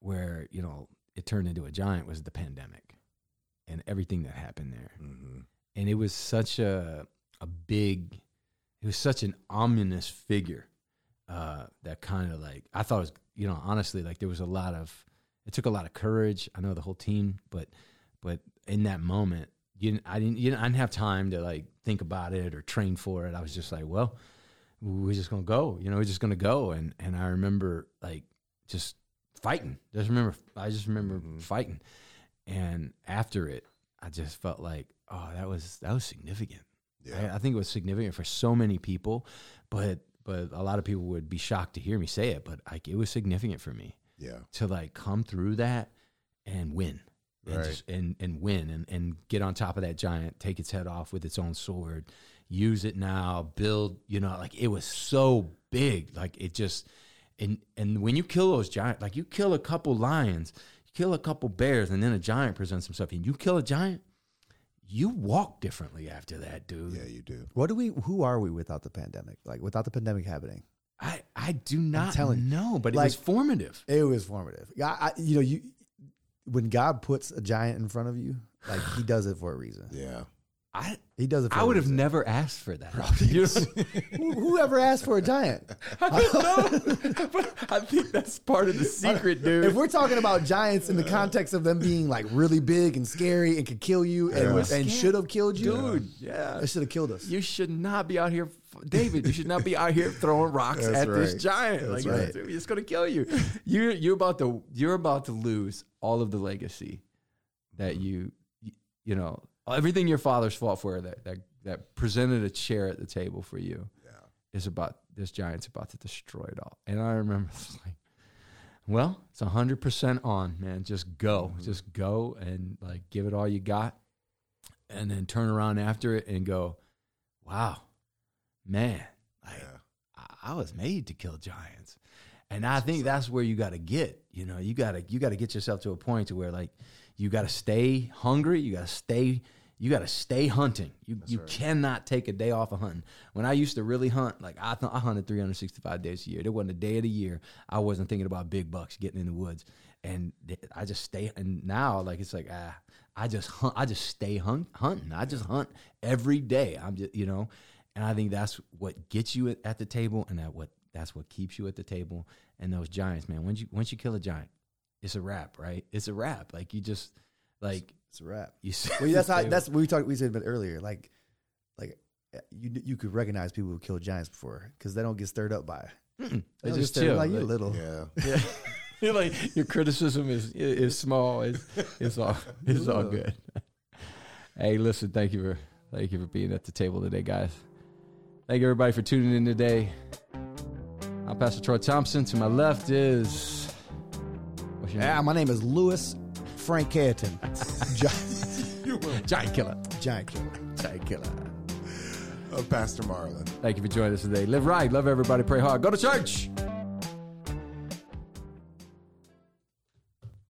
[SPEAKER 3] where you know it turned into a giant was the pandemic and everything that happened there
[SPEAKER 2] hmm
[SPEAKER 3] and it was such a a big it was such an ominous figure uh that kind of like i thought it was you know honestly like there was a lot of it took a lot of courage. I know the whole team but but in that moment you didn't, i didn't you know i didn't have time to like think about it or train for it. I was just like well we're just gonna go you know we're just gonna go. And and i remember like just fighting. Just remember i just remember
[SPEAKER 2] Mhm.
[SPEAKER 3] fighting. And after it i just felt like oh that was that was significant.
[SPEAKER 2] Yeah.
[SPEAKER 3] I, I think it was significant for so many people but but a lot of people would be shocked to hear me say it but like it was significant for me
[SPEAKER 2] yeah.
[SPEAKER 3] to like come through that and win and
[SPEAKER 2] Right.
[SPEAKER 3] just, and and win and and get on top of that giant, take its head off with its own sword, use it now, build. You know, like it was so big, like it just. And and when you kill those giant, like you kill a couple lions, you kill a couple bears, and then a giant presents himself, and you kill a giant, you walk differently after that, dude.
[SPEAKER 2] Yeah, you do.
[SPEAKER 1] What do we? Who are we without the pandemic? Like without the pandemic happening,
[SPEAKER 3] I I do not
[SPEAKER 1] telling
[SPEAKER 3] know, but it was formative.
[SPEAKER 1] it was formative. I, I, you know, you when God puts a giant in front of you, like He does it for a reason.
[SPEAKER 2] Yeah.
[SPEAKER 3] I
[SPEAKER 1] He does it. For
[SPEAKER 3] I would have never asked for that. You know?
[SPEAKER 1] Who, who ever asked for a giant?
[SPEAKER 3] I don't know, but I think that's part of the secret, dude.
[SPEAKER 1] If we're talking about giants in the context of them being like really big and scary and could kill you and,
[SPEAKER 2] Yeah.
[SPEAKER 1] and should have killed you,
[SPEAKER 3] dude, yeah.
[SPEAKER 1] it should have killed us.
[SPEAKER 3] You should not be out here, David. You should not be out here throwing rocks
[SPEAKER 2] That's
[SPEAKER 3] at this giant.
[SPEAKER 2] That's
[SPEAKER 3] like
[SPEAKER 2] right.
[SPEAKER 3] it's, it's going to kill you. You're you're about to you're about to lose all of the legacy that you you, you know everything your fathers fought for that that that presented a chair at the table for you.
[SPEAKER 2] Yeah.
[SPEAKER 3] is about this giant's about to destroy it all. And I remember like, well, it's hundred percent on, man. Just go,
[SPEAKER 2] Mm-hmm.
[SPEAKER 3] just go, and like give it all you got, and then turn around after it and go, wow, man, like
[SPEAKER 2] Yeah.
[SPEAKER 3] I, I was made to kill giants. And I think that's where you got to get. You know, you got to you got to get yourself to a point to where like you got to stay hungry. You got to stay. You got to stay hunting. You you cannot take a day off of hunting. When I used to really hunt, like I th- I hunted 365 days a year. There wasn't a day of the year I wasn't thinking about big bucks getting in the woods. And I just stay. And now like it's like ah, I just hunt. I just stay hunt, hunting. I just hunt every day. I'm just you know, and I think that's what gets you at, at the table, and that what that's what keeps you at the table. And those giants, man. Once you once you kill a giant, it's a wrap, right? It's a wrap. Like you just like
[SPEAKER 1] It's a wrap.
[SPEAKER 3] you.
[SPEAKER 1] Well, that's how. That's what we talked. We said a bit earlier. Like, like eh, you you could recognize people who killed giants before because they don't get stirred up by. it. They
[SPEAKER 3] They just
[SPEAKER 1] get stirred up,
[SPEAKER 3] chill.
[SPEAKER 1] Like you're little.
[SPEAKER 2] Yeah.
[SPEAKER 3] Yeah. You're like your criticism is is small. It's, it's all it's all good. Hey, listen, thank you for thank you for being at the table today, guys. Thank you everybody for tuning in today. I'm Pastor Troy Thompson. To my left is what's your
[SPEAKER 1] Yeah, my name is Louis Frank Carrington. Gi-
[SPEAKER 3] Giant Killer.
[SPEAKER 1] giant killer.
[SPEAKER 3] Giant Killer.
[SPEAKER 2] Uh, Pastor Marlin.
[SPEAKER 3] Thank you for joining us today. Live right, love everybody, pray hard, go to church.